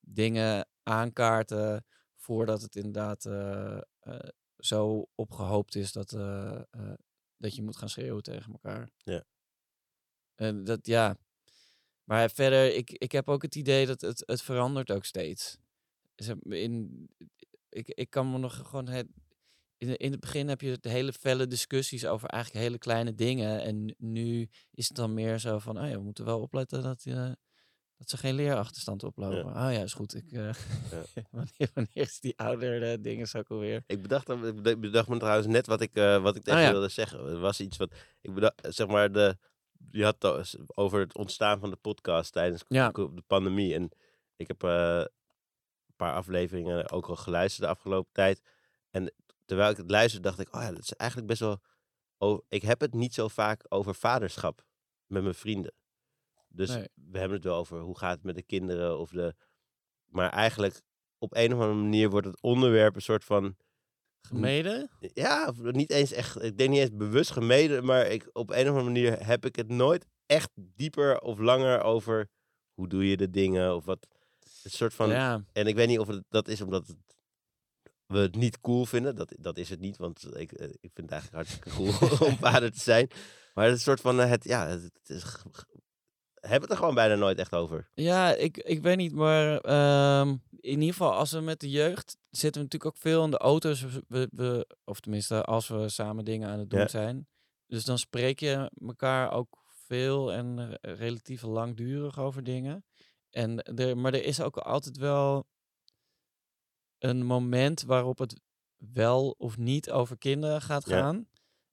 dingen aankaarten voordat het inderdaad eh, eh, zo opgehoopt is dat, eh, dat je moet gaan schreeuwen tegen elkaar. Ja. En dat ja. Maar verder, ik, ik heb ook het idee dat het, het verandert ook steeds. In, ik, ik kan me nog gewoon. Het, in, in het begin heb je de hele felle discussies over eigenlijk hele kleine dingen. En nu is het dan meer zo van, oh ja, we moeten wel opletten dat, je dat ze geen leerachterstand oplopen. Oh ja, is goed. Ik, eh, wanneer, wanneer is die ouder dingen ook alweer? Ik bedacht, ik beda- bedacht me trouwens net wat ik, eh, wat ik tegen Oh ja. wilde zeggen. Er was iets wat, ik bedacht, zeg maar, de, je had het over het ontstaan van de podcast tijdens Ja. de pandemie. En ik heb eh, een paar afleveringen ook al geluisterd de afgelopen tijd. En terwijl ik het luisterde, dacht ik, oh ja, dat is eigenlijk best wel... Oh, ik heb het niet zo vaak over vaderschap met mijn vrienden. Dus Nee. we hebben het wel over hoe gaat het met de kinderen of de... Maar eigenlijk op een of andere manier wordt het onderwerp een soort van... Gemeden? Ja, niet eens echt. Ik denk niet eens bewust gemeden, maar ik, op een of andere manier heb ik het nooit echt dieper of langer over hoe doe je de dingen of wat. Een soort van. ja. En ik weet niet of het, dat is omdat het, we het niet cool vinden. Dat, dat is het niet, want ik, eh, ik vind het eigenlijk hartstikke cool om vader te zijn. Maar het is een soort van eh, het, ja, het, het is. Hebben het er gewoon bijna nooit echt over. Ja, ik, ik weet niet, maar ehm, in ieder geval als we met de jeugd zitten we natuurlijk ook veel in de auto's. We, we, of tenminste, als we samen dingen aan het doen Ja. zijn. Dus dan spreek je elkaar ook veel en relatief langdurig over dingen. En er, maar er is ook altijd wel een moment waarop het wel of niet over kinderen gaat Ja. gaan.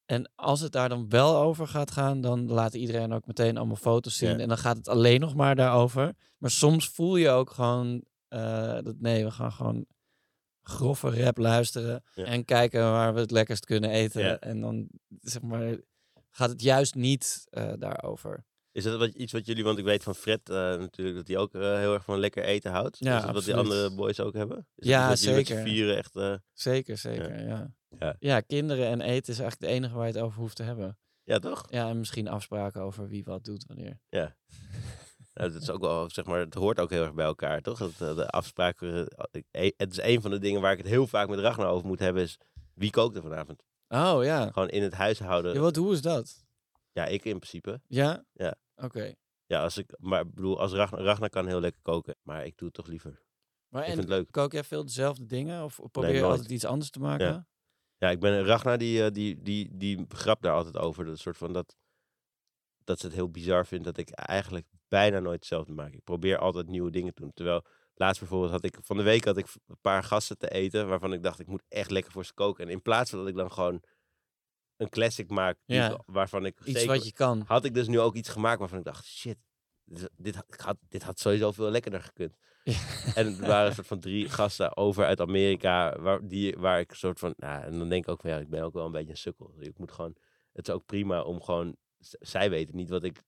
En als het daar dan wel over gaat gaan, dan laat iedereen ook meteen allemaal foto's zien. Ja. En dan gaat het alleen nog maar daarover. Maar soms voel je ook gewoon eh, dat nee, we gaan gewoon grove rap luisteren. Ja. En kijken waar we het lekkerst kunnen eten. En dan zeg maar, gaat het juist niet eh, daarover. Is dat wat, iets wat jullie, want ik weet van Fred eh, natuurlijk dat hij ook eh, heel erg van lekker eten houdt. Ja, is dat wat die andere boys ook hebben? Is Ja, dat zeker. vieren echt. eh, Zeker, zeker, ja. Ja. Ja. kinderen en eten is eigenlijk het enige waar je het over hoeft te hebben. ja, toch? Ja, en misschien afspraken over wie wat doet wanneer. Ja. Nou, dat is ook wel, zeg maar, het hoort ook heel erg bij elkaar, toch? Dat, de afspraken. e- Het is een van de dingen waar ik het heel vaak met Ragnar over moet hebben, is wie kookt er vanavond? Oh ja. Gewoon in het huishouden. ja wat, hoe is dat? Ja, ik in principe. Ja? Ja. Oké. Ja, als ik, maar ik bedoel, als Ragnar, Ragnar kan heel lekker koken, maar ik doe het toch liever. Maar Ik en vind het leuk. kook jij veel dezelfde dingen? Of probeer je altijd iets anders te maken? Ja, ik ben Ragnar die, eh, die, die, die grapt daar altijd over. Dat soort van dat, dat ze het heel bizar vindt dat ik eigenlijk bijna nooit hetzelfde maak. Ik probeer altijd nieuwe dingen te doen. Terwijl laatst bijvoorbeeld had ik van de week had ik een paar gasten te eten waarvan ik dacht ik moet echt lekker voor ze koken. En in plaats van dat ik dan gewoon een classic maak Ja. waarvan ik Iets zeker wat je kan. had ik dus nu ook iets gemaakt waarvan ik dacht shit, dit, dit, had- dit had sowieso veel lekkerder gekund. Ja. En er waren een soort van drie gasten over uit Amerika, waar, die, waar ik een soort van, nou, en dan denk ik ook van, ja, ik ben ook wel een beetje een sukkel. Ik moet gewoon, het is ook prima om gewoon, zij weten niet wat ik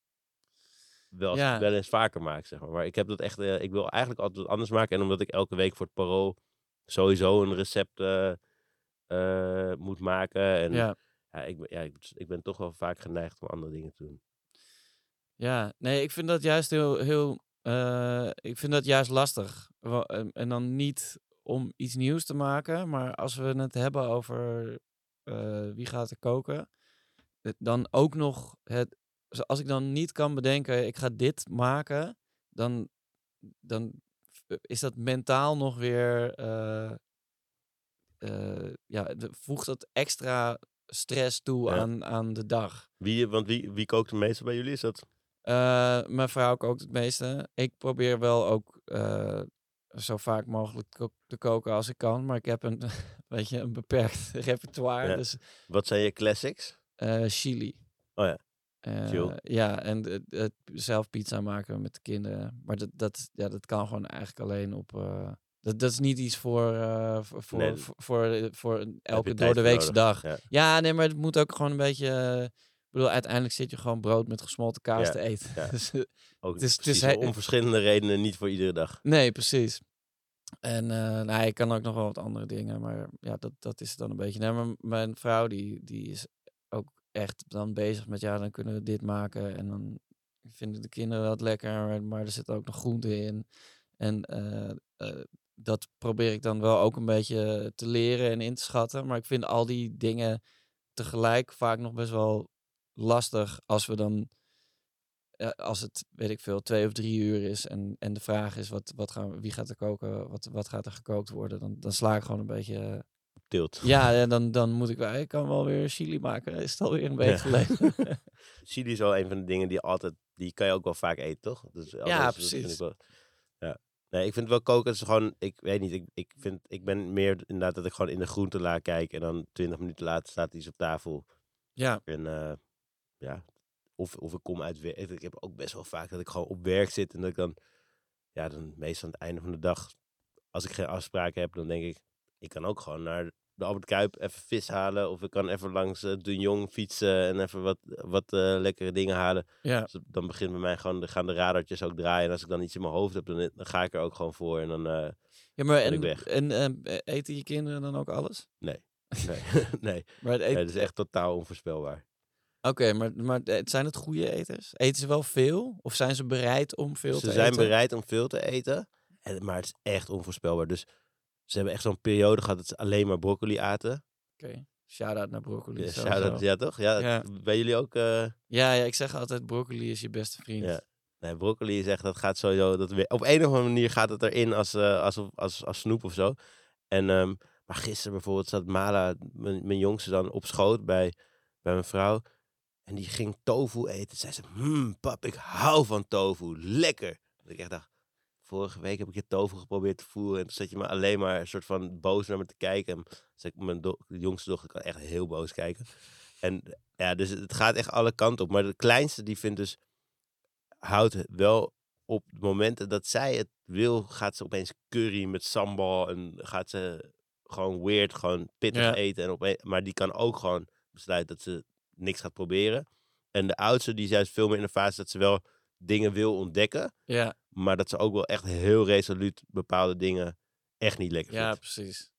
wel, Ja. wel eens vaker maak, zeg maar. Maar ik heb dat echt, eh, ik wil eigenlijk altijd wat anders maken. En omdat ik elke week voor het parool sowieso een recept eh, eh, moet maken. En ja. Ja, ik, ben- ja ik, ik ben toch wel vaak geneigd om andere dingen te doen. ja, nee, ik vind dat juist heel, heel eh, ik vind dat juist lastig. En, dan niet om iets nieuws te maken, maar als we het hebben over eh, wie gaat er koken, dan ook nog het, als ik dan niet kan bedenken, ik ga dit maken, dan, dan f- is dat mentaal nog weer, eh, eh, ja, voegt dat extra stress toe Ja. aan, aan de dag. Wie, want wie, wie kookt het meeste bij jullie? Is dat Eh, mijn vrouw kookt het meeste. Ik probeer wel ook eh, zo vaak mogelijk ko- te koken als ik kan. Maar ik heb een, weet je, een beperkt repertoire. Ja. Dus Wat zijn je classics? eh, chili. Oh ja, ja, en het, zelf pizza maken met de kinderen. Maar dat, dat, ja, dat kan gewoon eigenlijk alleen op... eh, dat, dat is niet iets voor, eh, voor, voor, Nee, voor, voor, elke door de weekse dag. Ja. Ja, nee, maar het moet ook gewoon een beetje... eh, ik bedoel, uiteindelijk zit je gewoon brood met gesmolten kaas Ja, te eten. ja. Dus, eh, Ook Het is- het precies is he- om verschillende redenen niet voor iedere dag. Nee, precies. En eh nou, ik kan ook nog wel wat andere dingen, maar ja, dat, dat is het dan een beetje. Nee, maar mijn vrouw die, die is ook echt dan bezig met, ja, dan kunnen we dit maken. En dan vinden de kinderen dat lekker, maar er zit ook nog groente in. En eh, eh, dat probeer ik dan wel ook een beetje te leren en in te schatten. Maar ik vind al die dingen tegelijk vaak nog best wel lastig als we dan eh, als het, weet ik veel, twee of drie uur is en, en de vraag is wat, wat gaan wie gaat er koken, wat, wat gaat er gekookt worden, dan, dan sla ik gewoon een beetje. eh, Tilt. ja, dan, dan moet ik wel, ik kan wel weer chili maken. Is het alweer een week Ja. geleden? Chili is wel een van de dingen die altijd, die kan je ook wel vaak eten, toch? Dus, Ja, precies. wel- ja. Nee, ik vind wel koken is gewoon, ik weet niet, ik, ik, vind, ik ben meer inderdaad dat ik gewoon in de groentela kijk en dan twintig minuten later staat iets op tafel. ja, En eh, ja, of, of ik kom uit werk. Ik heb ook best wel vaak dat ik gewoon op werk zit en dat ik dan, ja, dan meestal aan het einde van de dag, als ik geen afspraken heb, dan denk ik, ik kan ook gewoon naar de Albert Kuip even vis halen. Of ik kan even langs uh, Jong fietsen en even wat, wat eh, lekkere dingen halen. ja. Dus dan begint bij mij gewoon, dan gaan de radartjes ook draaien. En als ik dan iets in mijn hoofd heb, dan, dan ga ik er ook gewoon voor. En dan, eh, ja maar en, weg. en eh, eten je kinderen dan ook alles? nee. Nee, nee. Maar het nee, is echt totaal onvoorspelbaar. Oké, maar, maar eh, zijn het goede eters? Eten ze wel veel? Of zijn ze bereid om veel Ze te zijn eten? bereid om veel te eten, en, maar het is echt onvoorspelbaar. Dus ze hebben echt zo'n periode gehad dat ze alleen maar broccoli aten. Oké, shout-out naar broccoli. Ja, shout-out, ja toch? Ja, Ja. Bij jullie ook? eh, Ja, ja, ik zeg altijd broccoli is je beste vriend. Ja. Nee, broccoli is echt, dat gaat sowieso, dat op een of andere manier gaat het erin als, eh, als, als, als snoep of zo. En, ehm, maar gisteren bijvoorbeeld zat Mala, mijn, mijn jongste dan, op schoot bij, bij mijn vrouw. En die ging tofu eten. Zei ze, hmm, pap, ik hou van tofu, lekker. Dat ik echt dacht, vorige week heb ik je tofu geprobeerd te voeren. En toen zat je me alleen maar een soort van boos naar me te kijken. Ik, mijn do- jongste dochter kan echt heel boos kijken. En ja, dus het gaat echt alle kanten op. Maar de kleinste die vindt dus houdt wel op de momenten dat zij het wil, gaat ze opeens curry met sambal en gaat ze gewoon weird, gewoon pittig Ja. eten. En opeens, maar die kan ook gewoon besluiten dat ze niks gaat proberen. En de oudste die is juist veel meer in de fase dat ze wel dingen wil ontdekken, Ja, maar dat ze ook wel echt heel resoluut bepaalde dingen echt niet lekker ja, vindt. precies.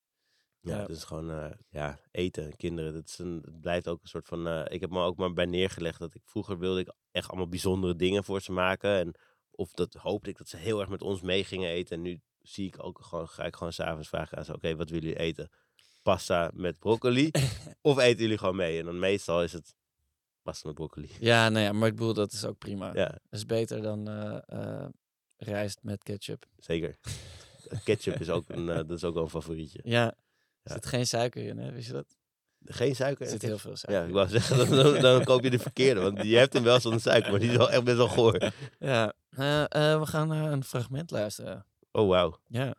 Ja, Ja. dus gewoon eh, ja, eten, kinderen. Dat is een, het blijft ook een soort van. eh, ik heb me ook maar bij neergelegd dat ik vroeger wilde ik echt allemaal bijzondere dingen voor ze maken. En of dat hoopte ik dat ze heel erg met ons mee gingen eten. En nu zie ik ook gewoon, ga ik gewoon s'avonds vragen aan ze: Oké, wat willen jullie eten? Pasta met broccoli? of eten jullie gewoon mee? En dan meestal is het pasta met broccoli. Ja, nou ja, maar ik bedoel, dat is ook prima. Ja, Dat is beter dan eh, eh, rijst met ketchup. zeker. Ketchup is ook, een, eh, dat is ook wel een favorietje. Ja, er Ja. zit geen suiker in, hè? Wist je dat? Geen suiker? Er zit heel veel suiker Ja, ik wou zeggen, dan, dan, dan koop je de verkeerde. Want je hebt hem wel zonder suiker, maar die is wel echt best wel goor. Ja, eh, eh, we gaan naar een fragment luisteren. Oh, wauw. Ja.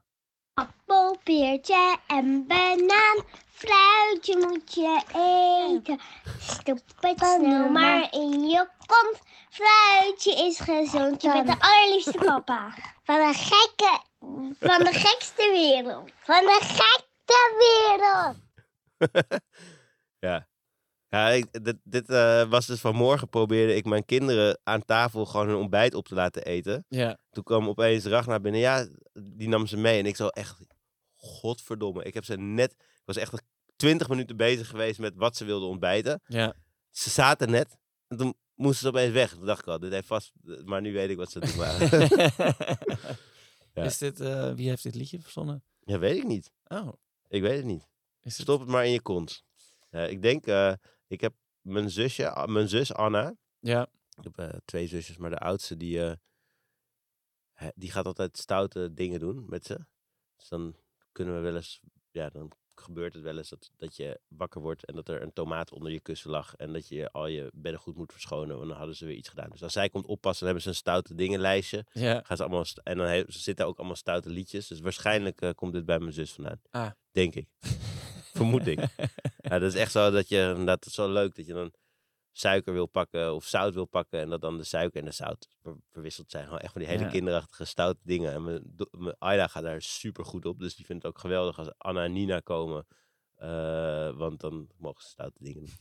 Appel, peertje en banaan. Fruitje moet je eten. Stop het snel maar in je kont. Fruitje is gezond. Je bent de allerliefste papa. Van de gekke, van de gekste wereld. Van de gekste wereld. Ja. Ja, ik, dit, dit eh, was dus vanmorgen probeerde ik mijn kinderen aan tafel gewoon hun ontbijt op te laten eten. Ja. Toen kwam opeens Ragnar binnen. Ja, die nam ze mee. En ik zo echt, godverdomme. Ik heb ze net, was echt twintig minuten bezig geweest met wat ze wilden ontbijten. Ja. Ze zaten net. En toen moesten ze opeens weg. Toen dacht ik al, dit heeft vast, maar nu weet ik wat ze doen waren. Ja. Is dit, eh, wie heeft dit liedje verzonnen? ja, weet ik niet. Oh, Ik weet het niet. is. Stop het maar in je kont. Ik denk, eh, ik heb mijn zusje, ah, mijn zus Anna. Ja. Ik heb eh, twee zusjes, maar de oudste die, die gaat altijd stoute dingen doen met ze. Dus dan kunnen we wel eens, ja, dan gebeurt het wel eens dat, dat je wakker wordt en dat er een tomaat onder je kussen lag. En dat je al je beddengoed moet verschonen, want dan hadden ze weer iets gedaan. Dus als zij komt oppassen, dan hebben ze een stoute dingenlijstje. Ja. Gaan ze allemaal, en dan ze zitten ook allemaal stoute liedjes. Dus waarschijnlijk eh, komt dit bij mijn zus vandaan. Ah. Denk ik. Vermoed ik. Ja, dat is echt zo dat je, het is zo leuk dat je dan suiker wil pakken of zout wil pakken. En dat dan de suiker en de zout ver- verwisseld zijn. Gewoon echt van die hele Ja. kinderachtige stoute dingen. En mijn, Ayla gaat daar super goed op. Dus die vindt het ook geweldig als Anna en Nina komen. eh, want dan mogen ze stoute dingen doen.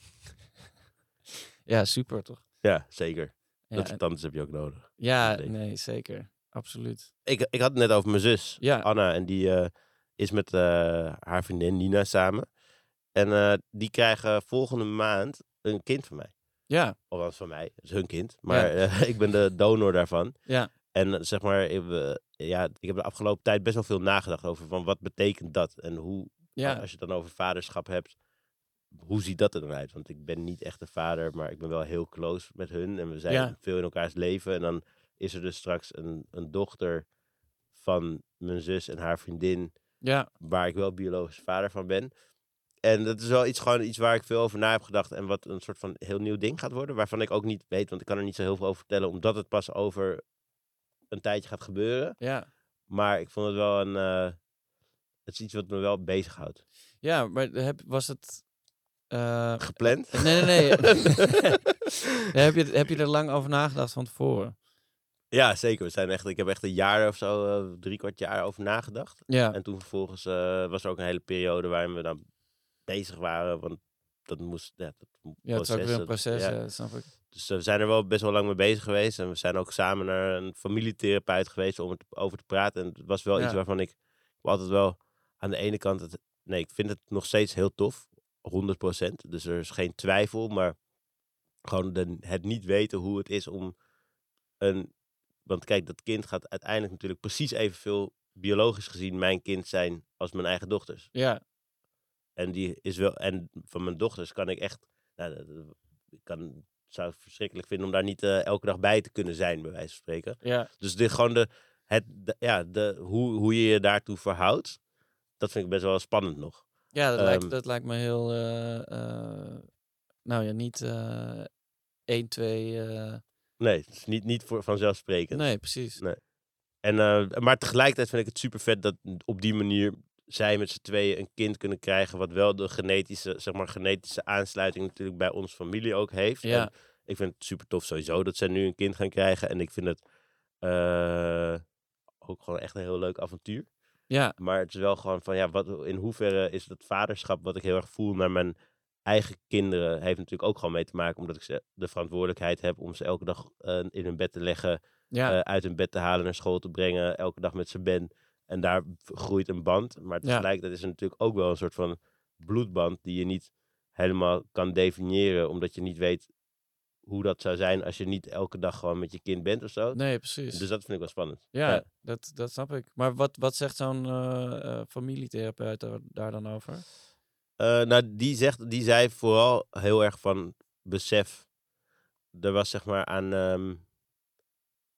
ja, super toch? Ja, zeker. Ja, dat en- soort tantes heb je ook nodig. ja nee, zeker. Absoluut. Ik, ik had het net over mijn zus, Ja. Anna. En die eh, is met eh, haar vriendin Nina samen. En die krijgen volgende maand een kind van mij. Ja, Althans van mij, dat is hun kind. Maar eh, ik ben de donor daarvan. ja, En eh, zeg maar, ik, ja, ik heb de afgelopen tijd best wel veel nagedacht over van wat betekent dat? En hoe, ja. als je het dan over vaderschap hebt, hoe ziet dat er dan uit? Want ik ben niet echt een vader, maar ik ben wel heel close met hun. En we zijn Ja. veel in elkaars leven. En dan is er dus straks een, een dochter van mijn zus en haar vriendin, Ja, waar ik wel biologisch vader van ben. En dat is wel iets, gewoon iets waar ik veel over na heb gedacht. En wat een soort van heel nieuw ding gaat worden. Waarvan ik ook niet weet, want ik kan er niet zo heel veel over vertellen. Omdat het pas over een tijdje gaat gebeuren. ja. Maar ik vond het wel een... eh, het is iets wat me wel bezighoudt. Ja, maar heb, was het... eh, Gepland? Nee, nee, nee. heb, je, heb je er lang over nagedacht van tevoren? Ja, zeker. We zijn echt, ik heb echt een jaar of zo, eh, drie kwart jaar over nagedacht. Ja, En toen vervolgens eh, was er ook een hele periode waarin we dan bezig waren. Want dat moest... Ja, dat ja het is ook weer een dat- proces, ja. ja, dat snap ik. Dus eh, we zijn er wel best wel lang mee bezig geweest. En we zijn ook samen naar een familietherapeut geweest om erover te praten. En het was wel iets waarvan ik, ik altijd wel aan de ene kant... Het, nee, ik vind het nog steeds heel tof. 100%. Dus er is geen twijfel. Maar gewoon de, het niet weten hoe het is om een... Want kijk, dat kind gaat uiteindelijk natuurlijk precies evenveel biologisch gezien mijn kind zijn als mijn eigen dochters. Ja, En die is wel. En van mijn dochters kan ik echt. Nou, ik kan, zou het verschrikkelijk vinden om daar niet eh, elke dag bij te kunnen zijn, bij wijze van spreken. ja, Dus dit gewoon de. Het, de- ja, de, hoe, hoe je je daartoe verhoudt. Dat vind ik best wel spannend nog. ja dat, Ehm. lijkt, dat lijkt me heel... eh, eh, nou ja, niet eh 1, 2... eh, Nee, het is niet, niet voor, vanzelfsprekend. nee, precies. Nee. En, maar tegelijkertijd vind ik het super vet dat op die manier zij met z'n tweeën een kind kunnen krijgen. Wat wel de genetische, zeg maar, genetische aansluiting natuurlijk bij onze familie ook heeft. Ja. En ik vind het super tof sowieso dat zij nu een kind gaan krijgen. En ik vind het eh, ook gewoon echt een heel leuk avontuur. Ja, Maar het is wel gewoon van, ja, wat, in hoeverre is het vaderschap wat ik heel erg voel naar mijn eigen kinderen, heeft natuurlijk ook gewoon mee te maken, omdat ik ze de verantwoordelijkheid heb om ze elke dag eh, in hun bed te leggen, ja, eh, uit hun bed te halen, naar school te brengen, elke dag met ze ben. En daar groeit een band. Maar tegelijkertijd is er natuurlijk ook wel een soort van bloedband die je niet helemaal kan definiëren, omdat je niet weet hoe dat zou zijn als je niet elke dag gewoon met je kind bent of zo. nee, precies. Dus dat vind ik wel spannend. ja, Dat, dat snap ik. Maar wat, wat zegt zo'n eh, eh, familietherapeut daar, daar dan over? Eh, nou, die, zegt, die zei vooral heel erg van besef. Er was zeg maar aan. ehm,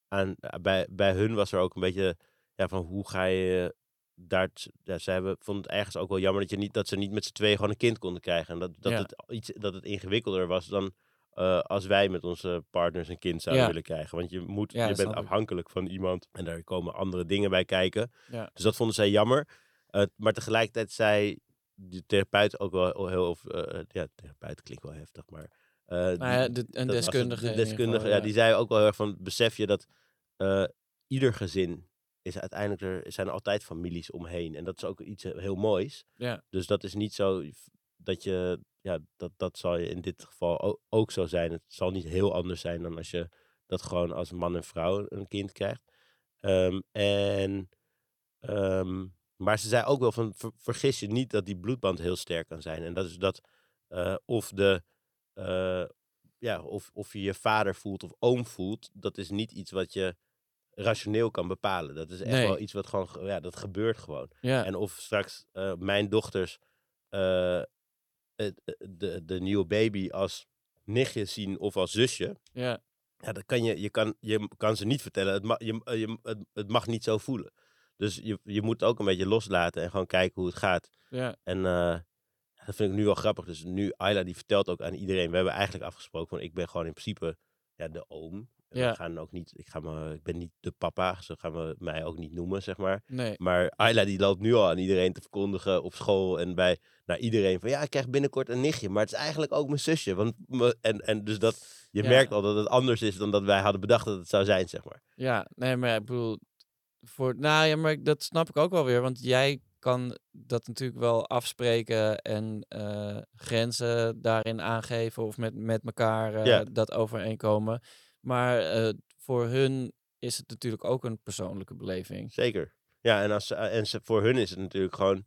aan bij, bij hun was er ook een beetje. Ja, van hoe ga je daar. Ja, ze hebben, vonden het ergens ook wel jammer dat, je niet, dat ze niet met z'n tweeën gewoon een kind konden krijgen. En dat, dat, Ja. het, iets, dat het ingewikkelder was dan. eh, als wij met onze partners een kind zouden Ja. willen krijgen. Want je, moet, Ja, je bent afhankelijk van iemand. En daar komen andere dingen bij kijken. Ja. Dus dat vonden zij jammer. Eh, maar tegelijkertijd zei die therapeut ook wel heel... Of, eh, ja, therapeut klinkt wel heftig, maar... Nou die- de- een deskundige. De deskundige, geval, ja, die zei ook wel heel erg van... Besef je dat ieder gezin is uiteindelijk... Er zijn er altijd families omheen. En dat is ook iets heel moois. Ja. Dus dat is niet zo dat je... Ja, dat, dat zal je in dit geval ook, zo zijn. Het zal niet heel anders zijn dan als je dat gewoon als man en vrouw een kind krijgt. Ehm, en... ehm, maar ze zei ook wel van... ver- vergis je niet dat die bloedband heel sterk kan zijn. En dat is dat... eh, of de... eh, ja, of, of je je vader voelt of oom voelt, dat is niet iets wat je rationeel kan bepalen. Dat is echt Nee. wel iets wat gewoon, ge- ja, dat gebeurt gewoon. Ja. En of straks eh, mijn dochters eh, eh, de, de nieuwe baby als nichtje zien of als zusje, ja. ja, dat kan je, je, kan, je kan ze niet vertellen. Het, mag je, je, het, het mag niet zo voelen. Dus je, je moet ook een beetje loslaten en gewoon kijken hoe het gaat. Ja. En dat vind ik nu wel grappig. Dus nu, Ayla die vertelt ook aan iedereen. We hebben eigenlijk afgesproken van ik ben gewoon in principe ja, de oom. Ja. We gaan ook niet, ik, ga me, ik ben niet de papa, zo gaan we mij ook niet noemen, zeg maar. Nee. Maar Ayla die loopt nu al aan iedereen te verkondigen op school en bij naar iedereen van ja, ik krijg binnenkort een nichtje, maar het is eigenlijk ook mijn zusje. Want me- en, en dus dat, je Ja. merkt al dat het anders is dan dat wij hadden bedacht dat het zou zijn, zeg maar. Ja, nee, maar ik bedoel, voor, nou ja, maar dat snap ik ook wel weer, want jij kan dat natuurlijk wel afspreken en eh, grenzen daarin aangeven of met, met elkaar eh, Ja. dat overeenkomen. Maar eh, voor hun is het natuurlijk ook een persoonlijke beleving. Zeker. Ja, en, als, ze- en ze, voor hun is het natuurlijk gewoon.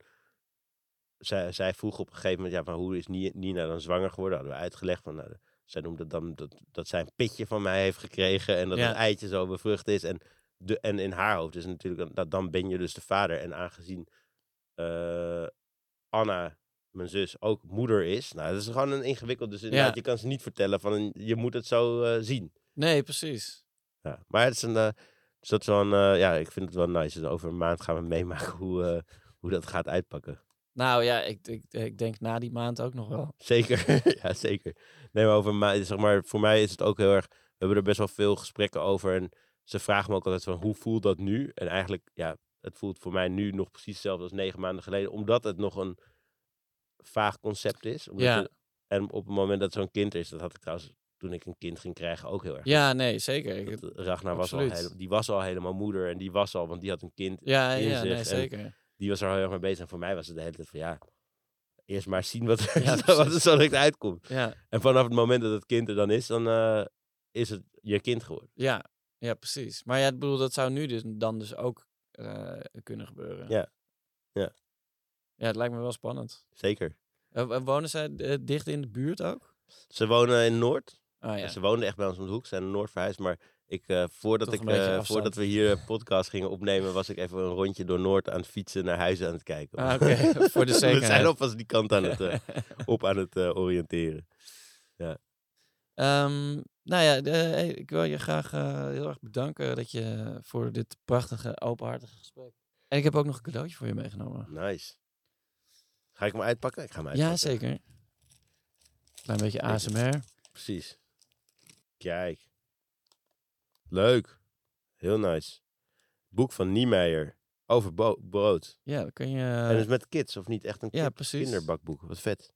Zij, zij vroeg op een gegeven moment, ja, van hoe is Ni- Nina dan zwanger geworden? Hadden we uitgelegd van, nou, zij noemde dan dat, dat zij een pitje van mij heeft gekregen en dat Ja. het eitje zo bevrucht is. En, de, en in haar hoofd is natuurlijk, dat, dan ben je dus de vader. En aangezien eh, Anna, mijn zus, ook moeder is, nou, dat is gewoon een ingewikkeld. Dus inderdaad, je kan ze niet vertellen van, een- je moet het zo eh, zien. Nee, precies. Ja, maar het is een, eh, dus dat is wel een, eh, ja, ik vind het wel nice. Dus over een maand gaan we meemaken hoe, eh, hoe dat gaat uitpakken. Nou ja, ik, ik, ik denk na die maand ook nog wel. Zeker, ja zeker. Nee, maar over een maand, zeg maar, voor mij is het ook heel erg, we hebben er best wel veel gesprekken over. En ze vragen me ook altijd van, hoe voelt dat nu? En eigenlijk, ja, het voelt voor mij nu nog precies hetzelfde als negen maanden geleden. Omdat het nog een vaag concept is. Omdat Ja. en op het moment dat zo'n kind is, dat had ik trouwens toen ik een kind ging krijgen ook heel erg. Ja, nee, zeker. Dat Ragnar was al, hele- die was al helemaal moeder en die was al, want die had een kind ja, in ja, zich. nee, zeker. die was er heel erg mee bezig. En voor mij was het de hele tijd van ja, eerst maar zien wat er, Ja, wat er zo direct uitkomt. Ja, En vanaf het moment dat het kind er dan is, dan eh, is het je kind geworden. ja, ja, precies. Maar ja, ik bedoel, dat zou nu dus, dan dus ook eh, kunnen gebeuren. Ja. Ja. Ja, het lijkt me wel spannend. Zeker. Eh, wonen zij eh, dicht in de buurt ook? Ze wonen in Noord. Ah ja. Ze woonden echt bij ons om de hoek. Ze zijn naar Noord verhuisd. Maar ik, eh, voordat, Toch ik, eh, voordat we hier een podcast gingen opnemen, was ik even een rondje door Noord aan het fietsen naar huizen aan het kijken. Ah, oké. Voor de We zijn zekerheid. alvast die kant aan het, eh, op aan het eh, oriënteren. Ehm, nou ja, de- ik wil je graag eh, heel erg bedanken dat je voor dit prachtige, openhartige gesprek. En ik heb ook nog een cadeautje voor je meegenomen. Nice. Ga ik hem uitpakken? Ik ga hem Ja, uitpakken. zeker. Klein beetje. ASMR. Precies. Kijk. Leuk. Heel nice. Boek van Niemeyer. Over bo- brood. Ja, dan kun je... en is met kids, of niet? Echt een ja, kid- precies. kinderbakboek. Wat vet.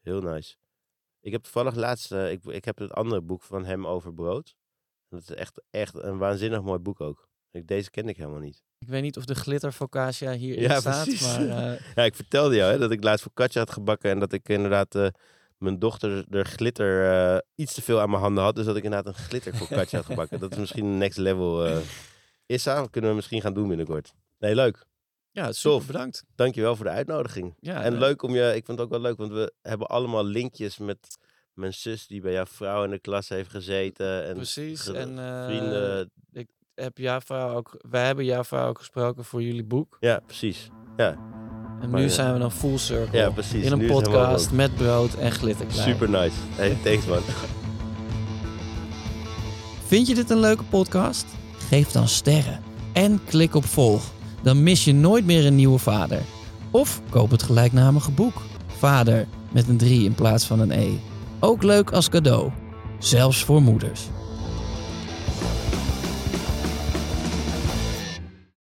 Heel nice. Ik heb toevallig laatst... eh, ik, ik heb het andere boek van hem over brood. Dat is echt, echt een waanzinnig mooi boek ook. Ik, deze kende ik helemaal niet. Ik weet niet of de glitter focaccia hierin Ja, staat, precies. maar... eh, Ja, ik vertelde jou hè, dat ik laatst voor Katja had gebakken. En dat ik inderdaad... eh, mijn dochter er glitter eh, iets te veel aan mijn handen had. Dus dat ik inderdaad een glitter voor Katja had gebakken. Dat is misschien een next level. eh Issa, kunnen we misschien gaan doen binnenkort. Nee, leuk. ja, super Tof. bedankt. Dankjewel voor de uitnodiging. Ja, en leuk om je, ik vond het ook wel leuk, want we hebben allemaal linkjes met mijn zus die bij jouw vrouw in de klas heeft gezeten. En Precies. ge- En eh, vrienden. heb jouw vrouw ook, wij hebben jouw vrouw ook gesproken voor jullie boek. Ja, precies. Ja, En Maar nu zijn we dan full circle. ja precies. in een Nu podcast met brood en glitterklei. Super nice. Hey, thanks man. Vind je dit een leuke podcast? Geef dan sterren en klik op volg. Dan mis je nooit meer een nieuwe vader. Of koop het gelijknamige boek. Vader met een 3 in plaats van een E. Ook leuk als cadeau. Zelfs voor moeders.